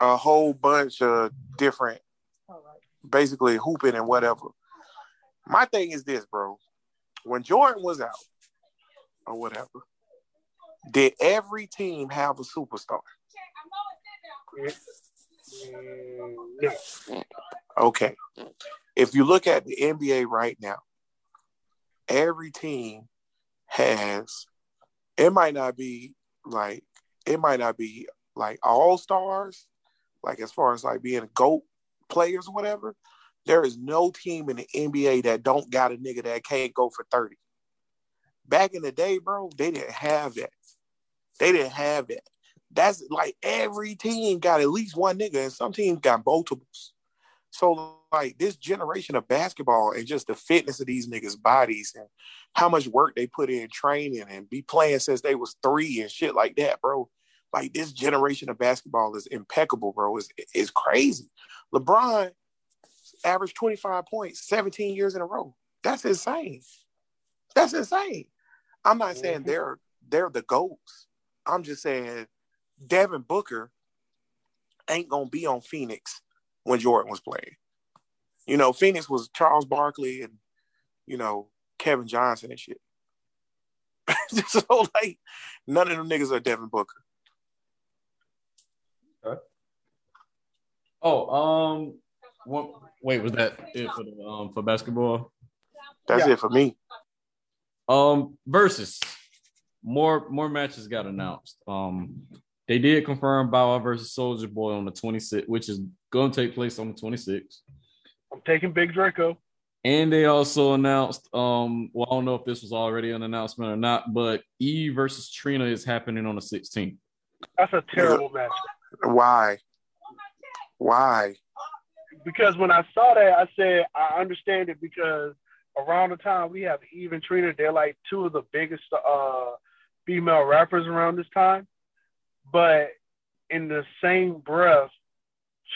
a whole bunch of different basically hooping and whatever. My thing is this, bro. When Jordan was out or whatever, did every team have a superstar? No. Okay. If you look at the NBA right now, every team has it might not be like it might not be like all stars, like as far as like being a GOAT players or whatever. There is no team in the NBA that don't got a nigga that can't go for 30. Back in the day, bro, they didn't have that. They didn't have that. That's like every team got at least one nigga, and some teams got multiples. So like this generation of basketball and just the fitness of these niggas' bodies and how much work they put in training and be playing since they was three and shit like that, bro. Like this generation of basketball is impeccable, bro. Is is crazy. LeBron averaged 25 points 17 years in a row. That's insane. That's insane. I'm not saying Mhm. they're they're the goats. I'm just saying Devin Booker ain't gonna be on Phoenix when Jordan was playing. You know, Phoenix was Charles Barkley and you know Kevin Johnson and shit. so like, none of them niggas are Devin Booker. Okay. Oh, um, what, wait, was that it for the um for basketball? That's Yeah. it for me. Um, versus more more matches got announced. Um, they did confirm Bow versus Soulja Boy on the 26th, which is going to take place on the 26th. I'm taking Big Draco. And they also announced, um, well, I don't know if this was already an announcement or not, but E versus Trina is happening on the 16th. That's a terrible match. Why? Why? Because when I saw that, I said I understand it because around the time we have Eve and Trina, they're like two of the biggest uh, female rappers around this time. But in the same breath,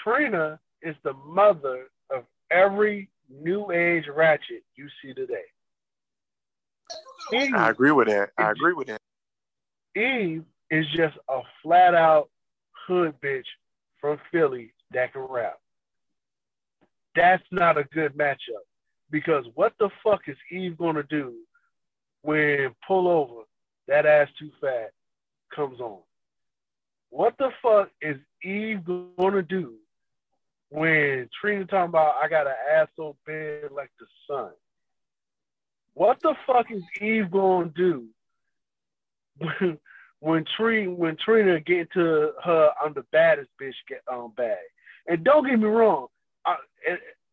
Trina is the mother of every new age ratchet you see today. Eve, I agree with that. I agree with that. Eve is just a flat out hood bitch from Philly that can rap. That's not a good matchup because what the fuck is Eve gonna do when pull over that ass too fat comes on? What the fuck is Eve gonna do when Trina talking about I got an ass so big like the sun? What the fuck is Eve gonna do when when Trina when Trina get into her I'm the baddest bitch get um bag? And don't get me wrong, I,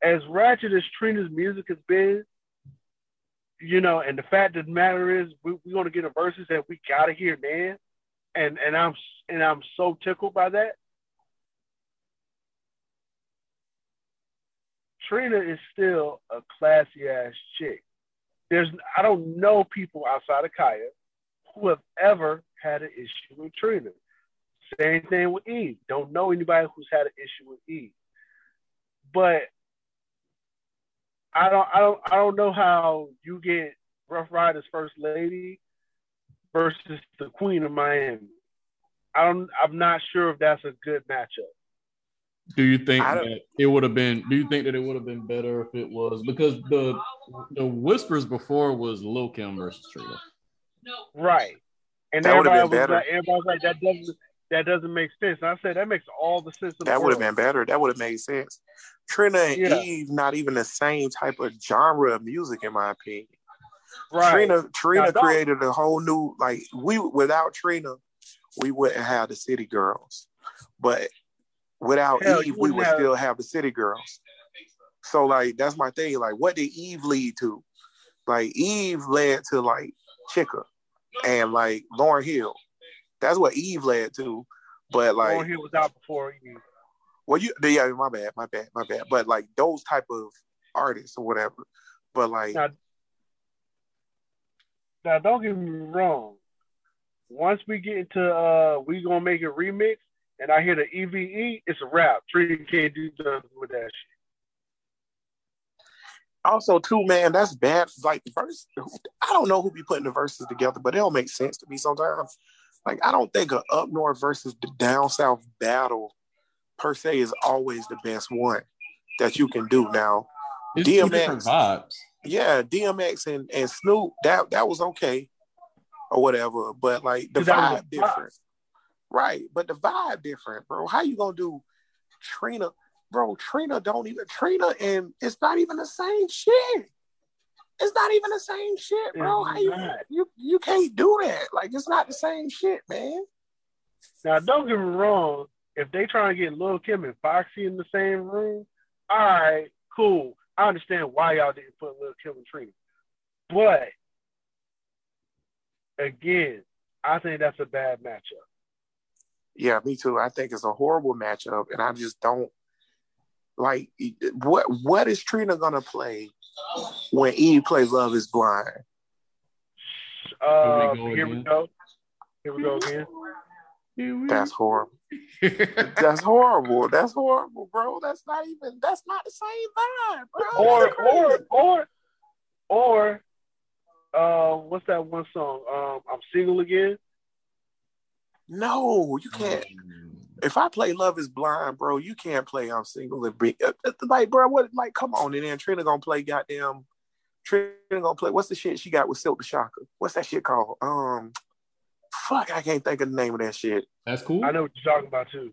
as ratchet as Trina's music has been, you know, and the fact of the matter is we, we're gonna get a verses that we gotta hear, man. And and I'm and I'm so tickled by that. Trina is still a classy ass chick. There's I don't know people outside of Khia who have ever had an issue with Trina. Same thing with Eve. Don't know anybody who's had an issue with Eve. But I don't I don't I don't know how you get Ruff Ryders first lady versus the Queen of Miami. I don't I'm not sure if that's a good matchup. Do you think that it would have been? Do you think that it would have been better if it was because the the whispers before was Lil Kim versus Trina. Right. And That everybody been was better. like everybody was like that doesn't that doesn't make sense. And I said that makes all the sense That would have been better. That would have made sense. Trina and Yeah. Eve, not even the same type of genre of music, in my opinion. Right. Trina, Trina Now, created a whole new like we without Trina, we wouldn't have the City Girls, but without Hell, Eve, we wouldn't have- still have the City Girls. So like that's my thing. Like, what did Eve lead to? Like Eve led to like Chicka and like Lauryn Hill. That's what Eve led to. But like, Lauryn Hill was out before Eve. well, you yeah, my bad, my bad, my bad. But like those type of artists or whatever. But like, Now, now don't get me wrong. Once we get into uh we gonna make a remix and I hear the EVE, it's a rap. Trina can't do nothing with that shit. also too, man, that's bad. Like the verse, I don't know who be putting the verses together, but it don't make sense to me sometimes. Like I don't think a up north versus the down south battle per se is always the best one that you can do. Now, It's DMX. vibes. yeah, DMX and, and Snoop, that that was okay or whatever, but like the 'Cause that was vibe a vibe. different. Right, but the vibe different, bro. How you gonna do Trina? Bro, Trina don't even Trina and it's not even the same shit. It's not even the same shit, bro. How you you you can't do that? Like it's not the same shit, man. Now don't get me wrong, if they try to get Lil Kim and Foxy in the same room, all right, cool. I understand why y'all didn't put Lil Kim and Trina. But again, I think that's a bad matchup. Yeah, me too. I think it's a horrible matchup, and I just don't like what what is Trina gonna play when Eve plays Love Is Blind? Uh, Here we go here we go. Here we go again. That's horrible. That's horrible. That's horrible, bro. That's not even. That's not the same vibe, bro. or That's or or or uh what's that one song? Um I'm single again. no, you can't. If I play Love Is Blind, bro, you can't play I'm Single and be uh, uh, like, bro. What? Like, come on, and then Trina gonna play goddamn. Trina gonna play. What's the shit she got with Silk the Shocker? What's that shit called? Um, fuck, I can't think of the name of that shit. That's cool. I know what you're talking about too.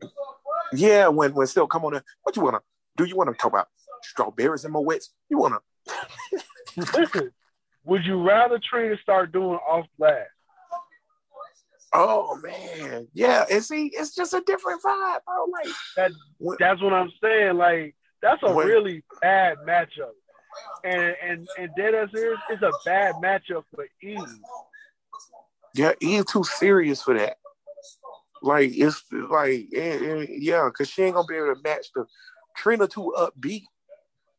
Yeah, when when Silk come on, there, what you wanna? Do you wanna talk about strawberries and my wets? You wanna? Listen, would you rather Trina start doing off blast? Oh man, yeah. And see, it's just a different vibe, bro. Like That when- that's what I'm saying. Like that's a When- really bad matchup. And and and dead as is, it's a bad matchup for Eve. Yeah, Eve too serious for that. Like it's like yeah, cause she ain't gonna be able to match the Trina too upbeat.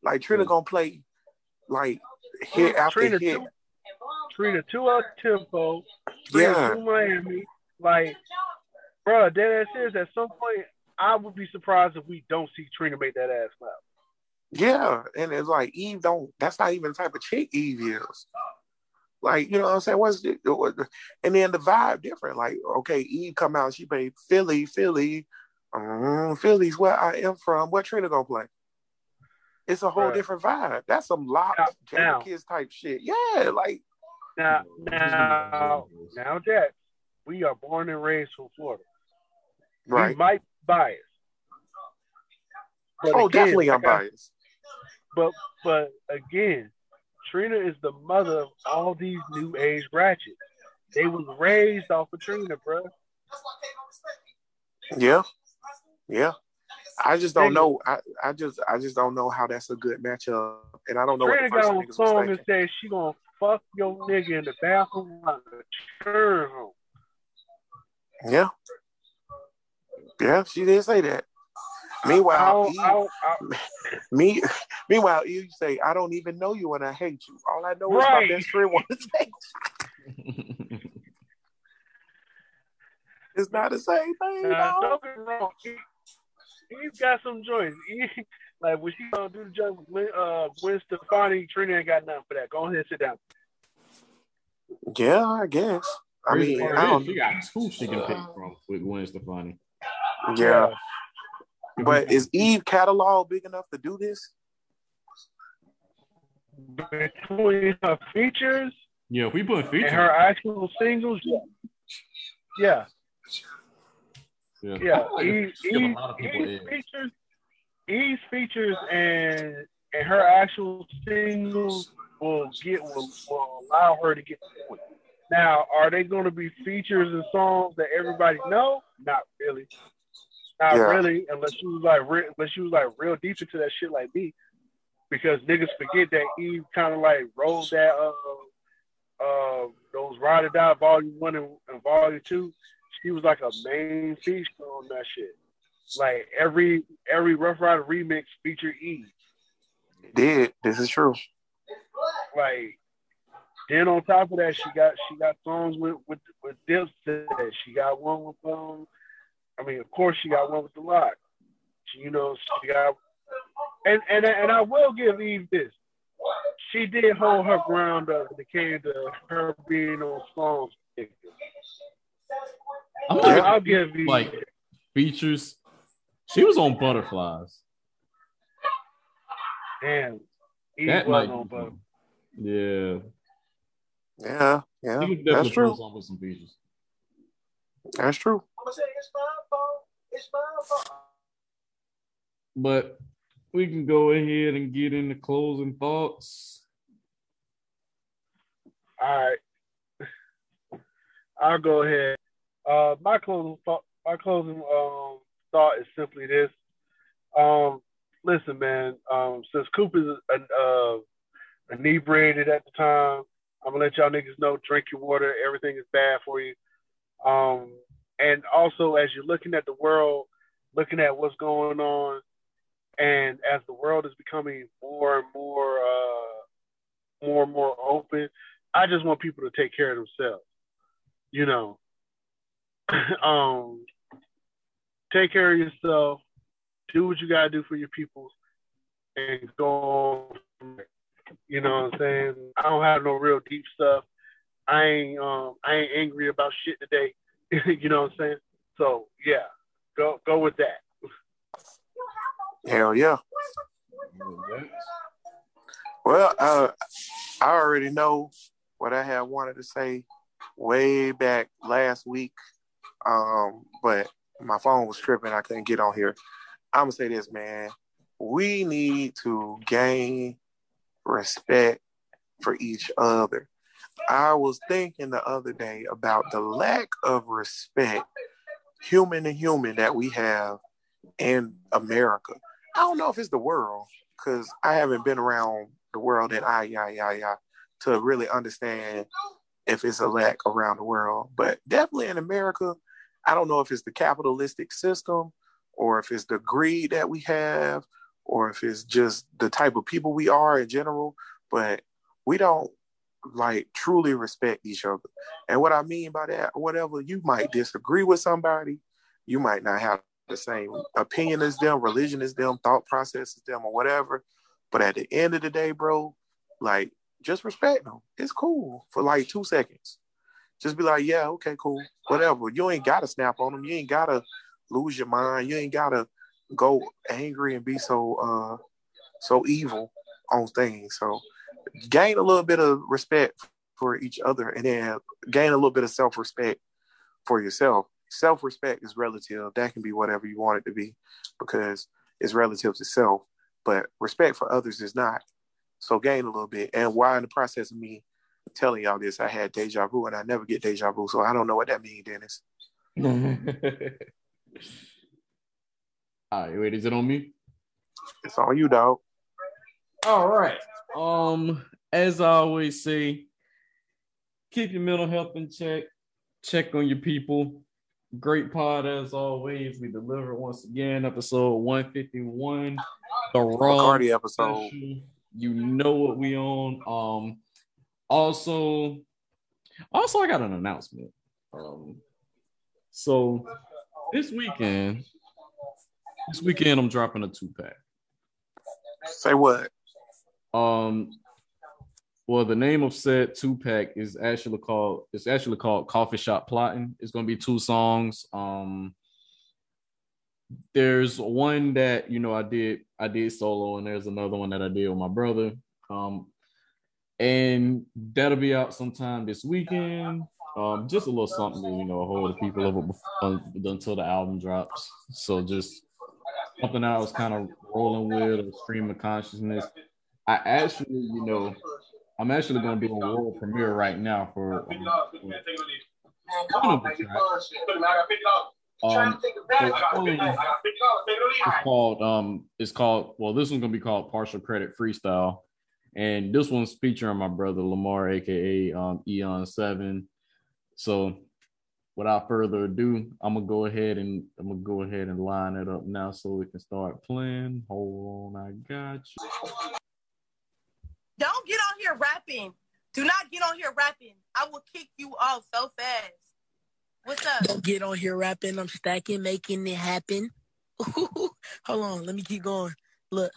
Like Trina gonna play like hit after Trina hit. too, Trina too up tempo. Yeah, to Miami. Like, bro, dead ass is at some point. I would be surprised if we don't see Trina make that ass clap. yeah, and it's like Eve don't. That's not even the type of chick Eve is. Like you know what I'm saying? What's the, what, and then the vibe different. Like okay, Eve come out, she played Philly, Philly, um, Philly's where I am from. What Trina gonna play? It's a whole Right. different vibe. That's some lock. Jadakiss type shit. Yeah, like Now, now, now, Jack, we are born and raised from Florida. Right. We might bias. But Oh, again, definitely I'm biased. But but again, Trina is the mother of all these new age ratchets. They was raised off of Trina, bro. Yeah, yeah. I just don't know. I, I just I just don't know how that's a good matchup, and I don't know Trina what the got first on niggas song and said she gonna fuck your nigga in the bathroom like a churn. Yeah, yeah. She did say that. Meanwhile, I'll, I'll, I'll, me, meanwhile, you say I don't even know you and I hate you. All I know is my best friend wants to take. It's not the same thing. Dog. don't get wrong. He, he's got some joints. He, like when she gonna do the joint with uh, Gwen Stefani, Trina ain't got nothing for that. Go ahead, and sit down. Yeah, I guess. I Crazy mean, I don't. she got two she can pick from with Gwen Stefani. Yeah, but is Eve catalog big enough to do this? Between her features Yeah, if we put and features, her actual singles, yeah, yeah, yeah. I Eve, it's Eve, lot of people Eve's features, Eve's features, and and her actual singles will get will, will allow her to get the point. Now, are they going to be features and songs that everybody know? Not really. Not Yeah. really, unless she was like, re- unless she was like real deep into that shit like me, because niggas forget that Eve kind of like rolled that uh uh those Ryde or Die Volume One and, and Volume Two. She was like a main feature on that shit. Like every every Ruff Ryder remix featured Eve. It did. This is true. Like then on top of that, she got she got songs with with with Dipset. She got one with um. I mean, of course, she got one with the Lock. She, you know, she got and and and I will give Eve this. She did hold her ground up when it came to her being on songs. I'm like, I'll give Eve like features. She was on Butterflies. damn. Eve That was on, but Yeah, Yeah, yeah. she was That's true. on with some features. That's true. But we can go ahead and get into closing thoughts. All right. I'll go ahead. Uh, my closing thought, my closing um, thought is simply this. Um, listen, man. Um, since Coop is uh, inebriated at the time, I'm gonna let y'all niggas know. Drink your water. Everything is bad for you. Um, and also, as you're looking at the world, looking at what's going on, and as the world is becoming more and more, uh, more and more open, I just want people to take care of themselves. You know, um, take care of yourself, do what you gotta do for your people, and go. From there. You know what I'm saying? I don't have no real deep stuff. I ain't um I ain't angry about shit today. you know what I'm saying? So yeah, go go with that. Hell yeah. Well, uh, I already know what I had wanted to say way back last week, um, but my phone was tripping. I couldn't get on here. I'm gonna say this, man. We need to gain respect for each other. I was thinking the other day about the lack of respect, human to human, that we have in America. I don't know if it's the world, because I haven't been around the world and I, yeah, yeah, yeah, to really understand if it's a lack around the world. But definitely in America, I don't know if it's the capitalistic system or if it's the greed that we have or if it's just the type of people we are in general, but we don't like truly respect each other. And what I mean by that, whatever, you might disagree with somebody, you might not have the same opinion as them, religion as them, thought process as them, or whatever. But at the end of the day, bro, like just respect them. It's cool for like two seconds. Just be like, yeah, okay, cool, whatever. You ain't gotta snap on them. You ain't gotta lose your mind. You ain't gotta go angry and be so uh so evil on things. So gain a little bit of respect for each other and then gain a little bit of self-respect for yourself. Self-respect is relative. That can be whatever you want it to be because it's relative to self. But respect for others is not. So gain a little bit. And while in the process of me telling y'all this, I had deja vu and I never get deja vu. So I don't know what that means, Dennis. All right, wait, is it on me? It's on you, dog. All right. Um, as I always say, keep your mental health in check. Check on your people. Great pod as always. We deliver once again, episode 151. The wrong Bacardi episode. special. You know what we on. Um, also, also I got an announcement. Um, so this weekend, this weekend I'm dropping a two pack. Say what? Um, well, the name of said two pack is actually called it's actually called Coffee Shop Plotting. It's gonna be two songs. Um, there's one that you know I did I did solo, and there's another one that I did with my brother. Um, and that'll be out sometime this weekend. Um, just a little something to you know hold the people over before, until the album drops. So just something I was kind of rolling with, a stream of consciousness. I actually, you know, I'm actually going to do a world premiere right now for. Um, one of the tracks. Um, so it's called um, it's called well, this one's gonna be called Partial Credit Freestyle, and this one's featuring my brother Lamar, aka um, Eon Seven. So, without further ado, I'm gonna go ahead and I'm gonna go ahead and line it up now so we can start playing. Hold on, I got you. Don't get on here rapping. Do not get on here rapping. I will kick you off so fast. What's up? Don't get on here rapping. I'm stacking, making it happen. Hold on, let me keep going. Look.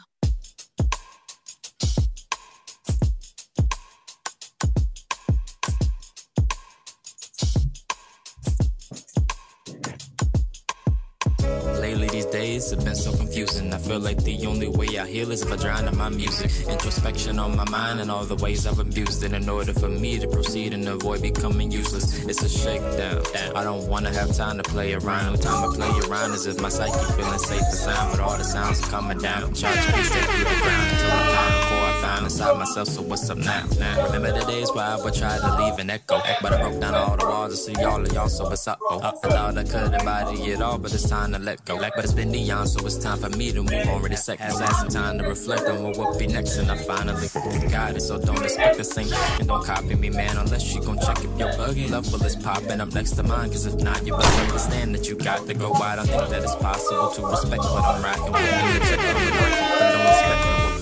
Days have been so confusing. I feel like the only way I heal is if I drown in my music. Introspection on my mind and all the ways I've abused it in order for me to proceed and avoid becoming useless. It's a shakedown. I don't wanna have time to play around. The time I play around is if my psyche feeling safe and sound, but all the sounds are coming down. Charge piece that through the ground until I'm down found inside myself. So what's up now? now? Remember the days where I would try to leave an echo, but I broke down all the walls to see all of y'all. So what's up? Oh, I thought I could embody it all, but it's time to let go. But it's been neon, so it's time for me to move on. Ready seconds, had some time to reflect on what will be next, and I finally got it. So don't expect the same and don't copy me, man, unless you gon' check if your buggy level is popping up next to mine. Cause if not, you better understand that you got to go. I think that it's possible to respect what I'm rocking with. The work, but don't expect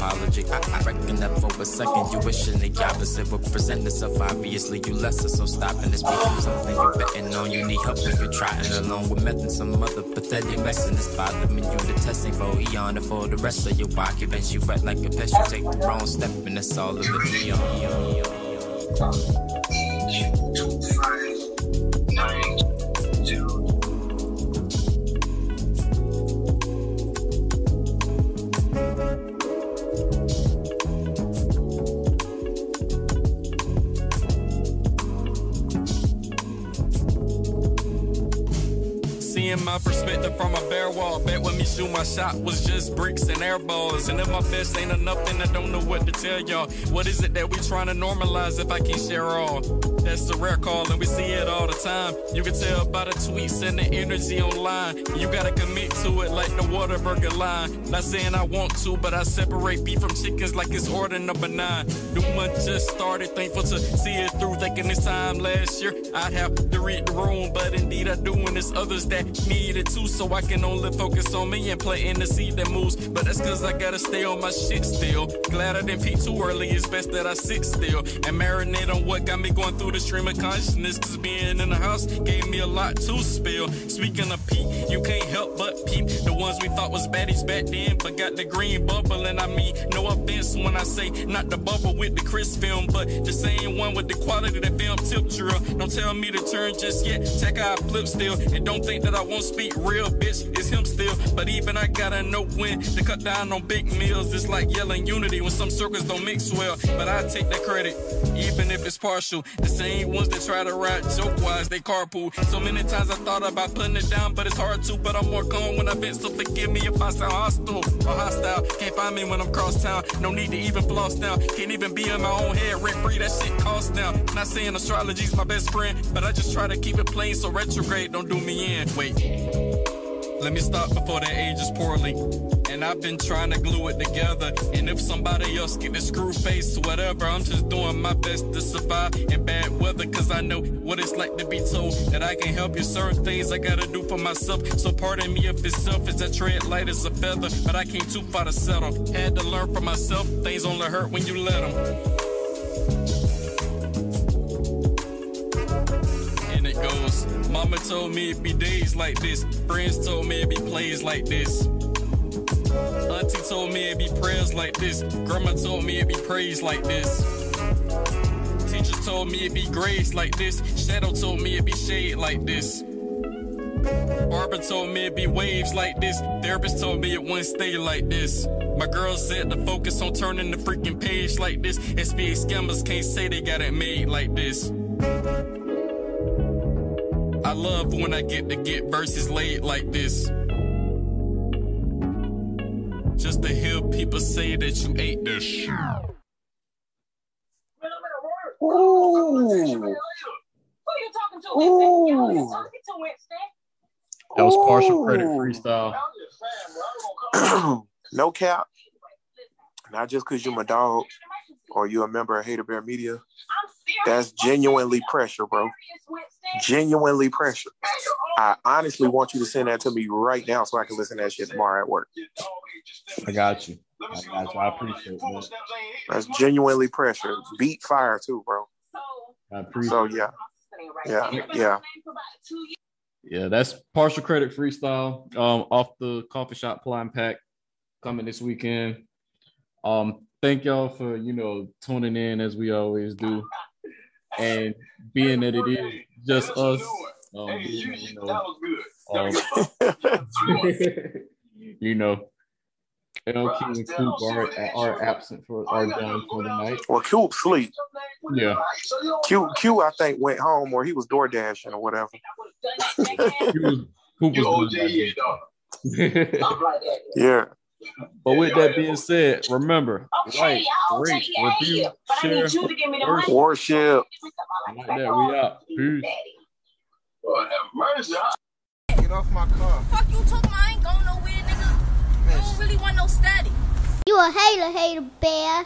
apology. I, I reckon that for a second you wishing the opposite would present itself. Obviously, you lesser, so stopping this become something you're betting on. You need help when you're trying along with meth and some other pathetic messing. It's bothering you. The testing for eon for the rest of your occupants. You wet like a pest, you take the wrong step, and that's all of the neon. Seeing my perspective from a bare wall. Bet when me shoot my shot was just bricks and air balls. And if my best ain't enough, then I don't know what to tell y'all. What is it that we trying to normalize if I can share all? That's the rare call, and we see it all the time. You can tell by the tweets and the energy online. You gotta commit to it like the Whataburger line. Not saying I want to, but I separate beef from chickens like it's order number nine. New month just started, thankful to see it through. Thinking this time last year I'd have to read the room, but indeed I do, and it's others that need it too. So I can only focus on me and play in the seed that moves. But that's cause I gotta stay on my shit still. Glad I didn't peek too early, it's best that I sit still and marinate on what got me going through the stream of consciousness. Cause being in the house gave me a lot to spill. Speaking of Pete, you can't help but peep the ones we thought was baddies back then, but got the green bubble. And I mean, no offense when I say not the bubble with the Chris film, but the same one with the quality that film tip drill. Don't tell me to turn just yet. Check out flip still, and don't think that I won't speak real, bitch. It's him still, but even I gotta know when to cut down on big meals. It's like yelling unity when some circles don't mix well, but I take that credit, even if it's partial. The same ones that try to ride joke wise, they carpool. So many times I thought about putting it down, but it's hard to. But I'm more calm when I vent, so forgive me if I sound hostile or hostile. Can't find me when I'm cross town. No need to even floss now. Can't even be in my own head rent free. That shit costs now. Not saying astrology's my best friend, but I just try to keep it plain so retrograde don't do me in. Wait. Let me stop before that ages poorly. And I've been trying to glue it together. And if somebody else get the screw face, whatever, I'm just doing my best to survive in bad weather. Cause I know what it's like to be told that I can help you. Certain things I gotta do for myself. So pardon me if it's selfish. I tread light as a feather, but I came too far to settle. Had to learn for myself. Things only hurt when you let them. And it goes, Mama told me it'd be days like this. Friends told me it'd be plays like this. Auntie told me it'd be prayers like this. Grandma told me it'd be praise like this. Teachers told me it'd be grace like this. Shadow told me it'd be shade like this. Barber told me it'd be waves like this. Therapist told me it wouldn't stay like this. My girl said to focus on turning the freaking page like this. SBA scammers can't say they got it made like this. I love when I get to get verses laid like this. Just to hear people say that you ate this shit. Ooh. Ooh. That was partial credit freestyle. no cap. Not just because you're my dog or you're a member of Hater Bear Media. That's genuinely pressure, bro. Genuinely pressure. I honestly want you to send that to me right now so I can listen to that shit tomorrow at work. I got you. I got you. I appreciate that. That's genuinely pressure. Beat fire too, bro. I appreciate So yeah. Yeah, yeah. Yeah, that's partial credit freestyle. Um, off the coffee shop Plan Pack coming this weekend. Um, thank y'all for you know tuning in as we always do, and being that it is just us. Um, being, you know, um, you know, LQ and Coop are, are absent for are done for the night. Well, Q sleep. Yeah, Q Q I think went home or he was door dashing or whatever. He was, Coop was doing that. Yeah. But with that being said, remember, like, rate, review, share, worship. Worship. Like that, we out. Peace. Get off my car. Fuck you talking about? I ain't going nowhere, nigga. I don't really want no. You a hater, hater bear.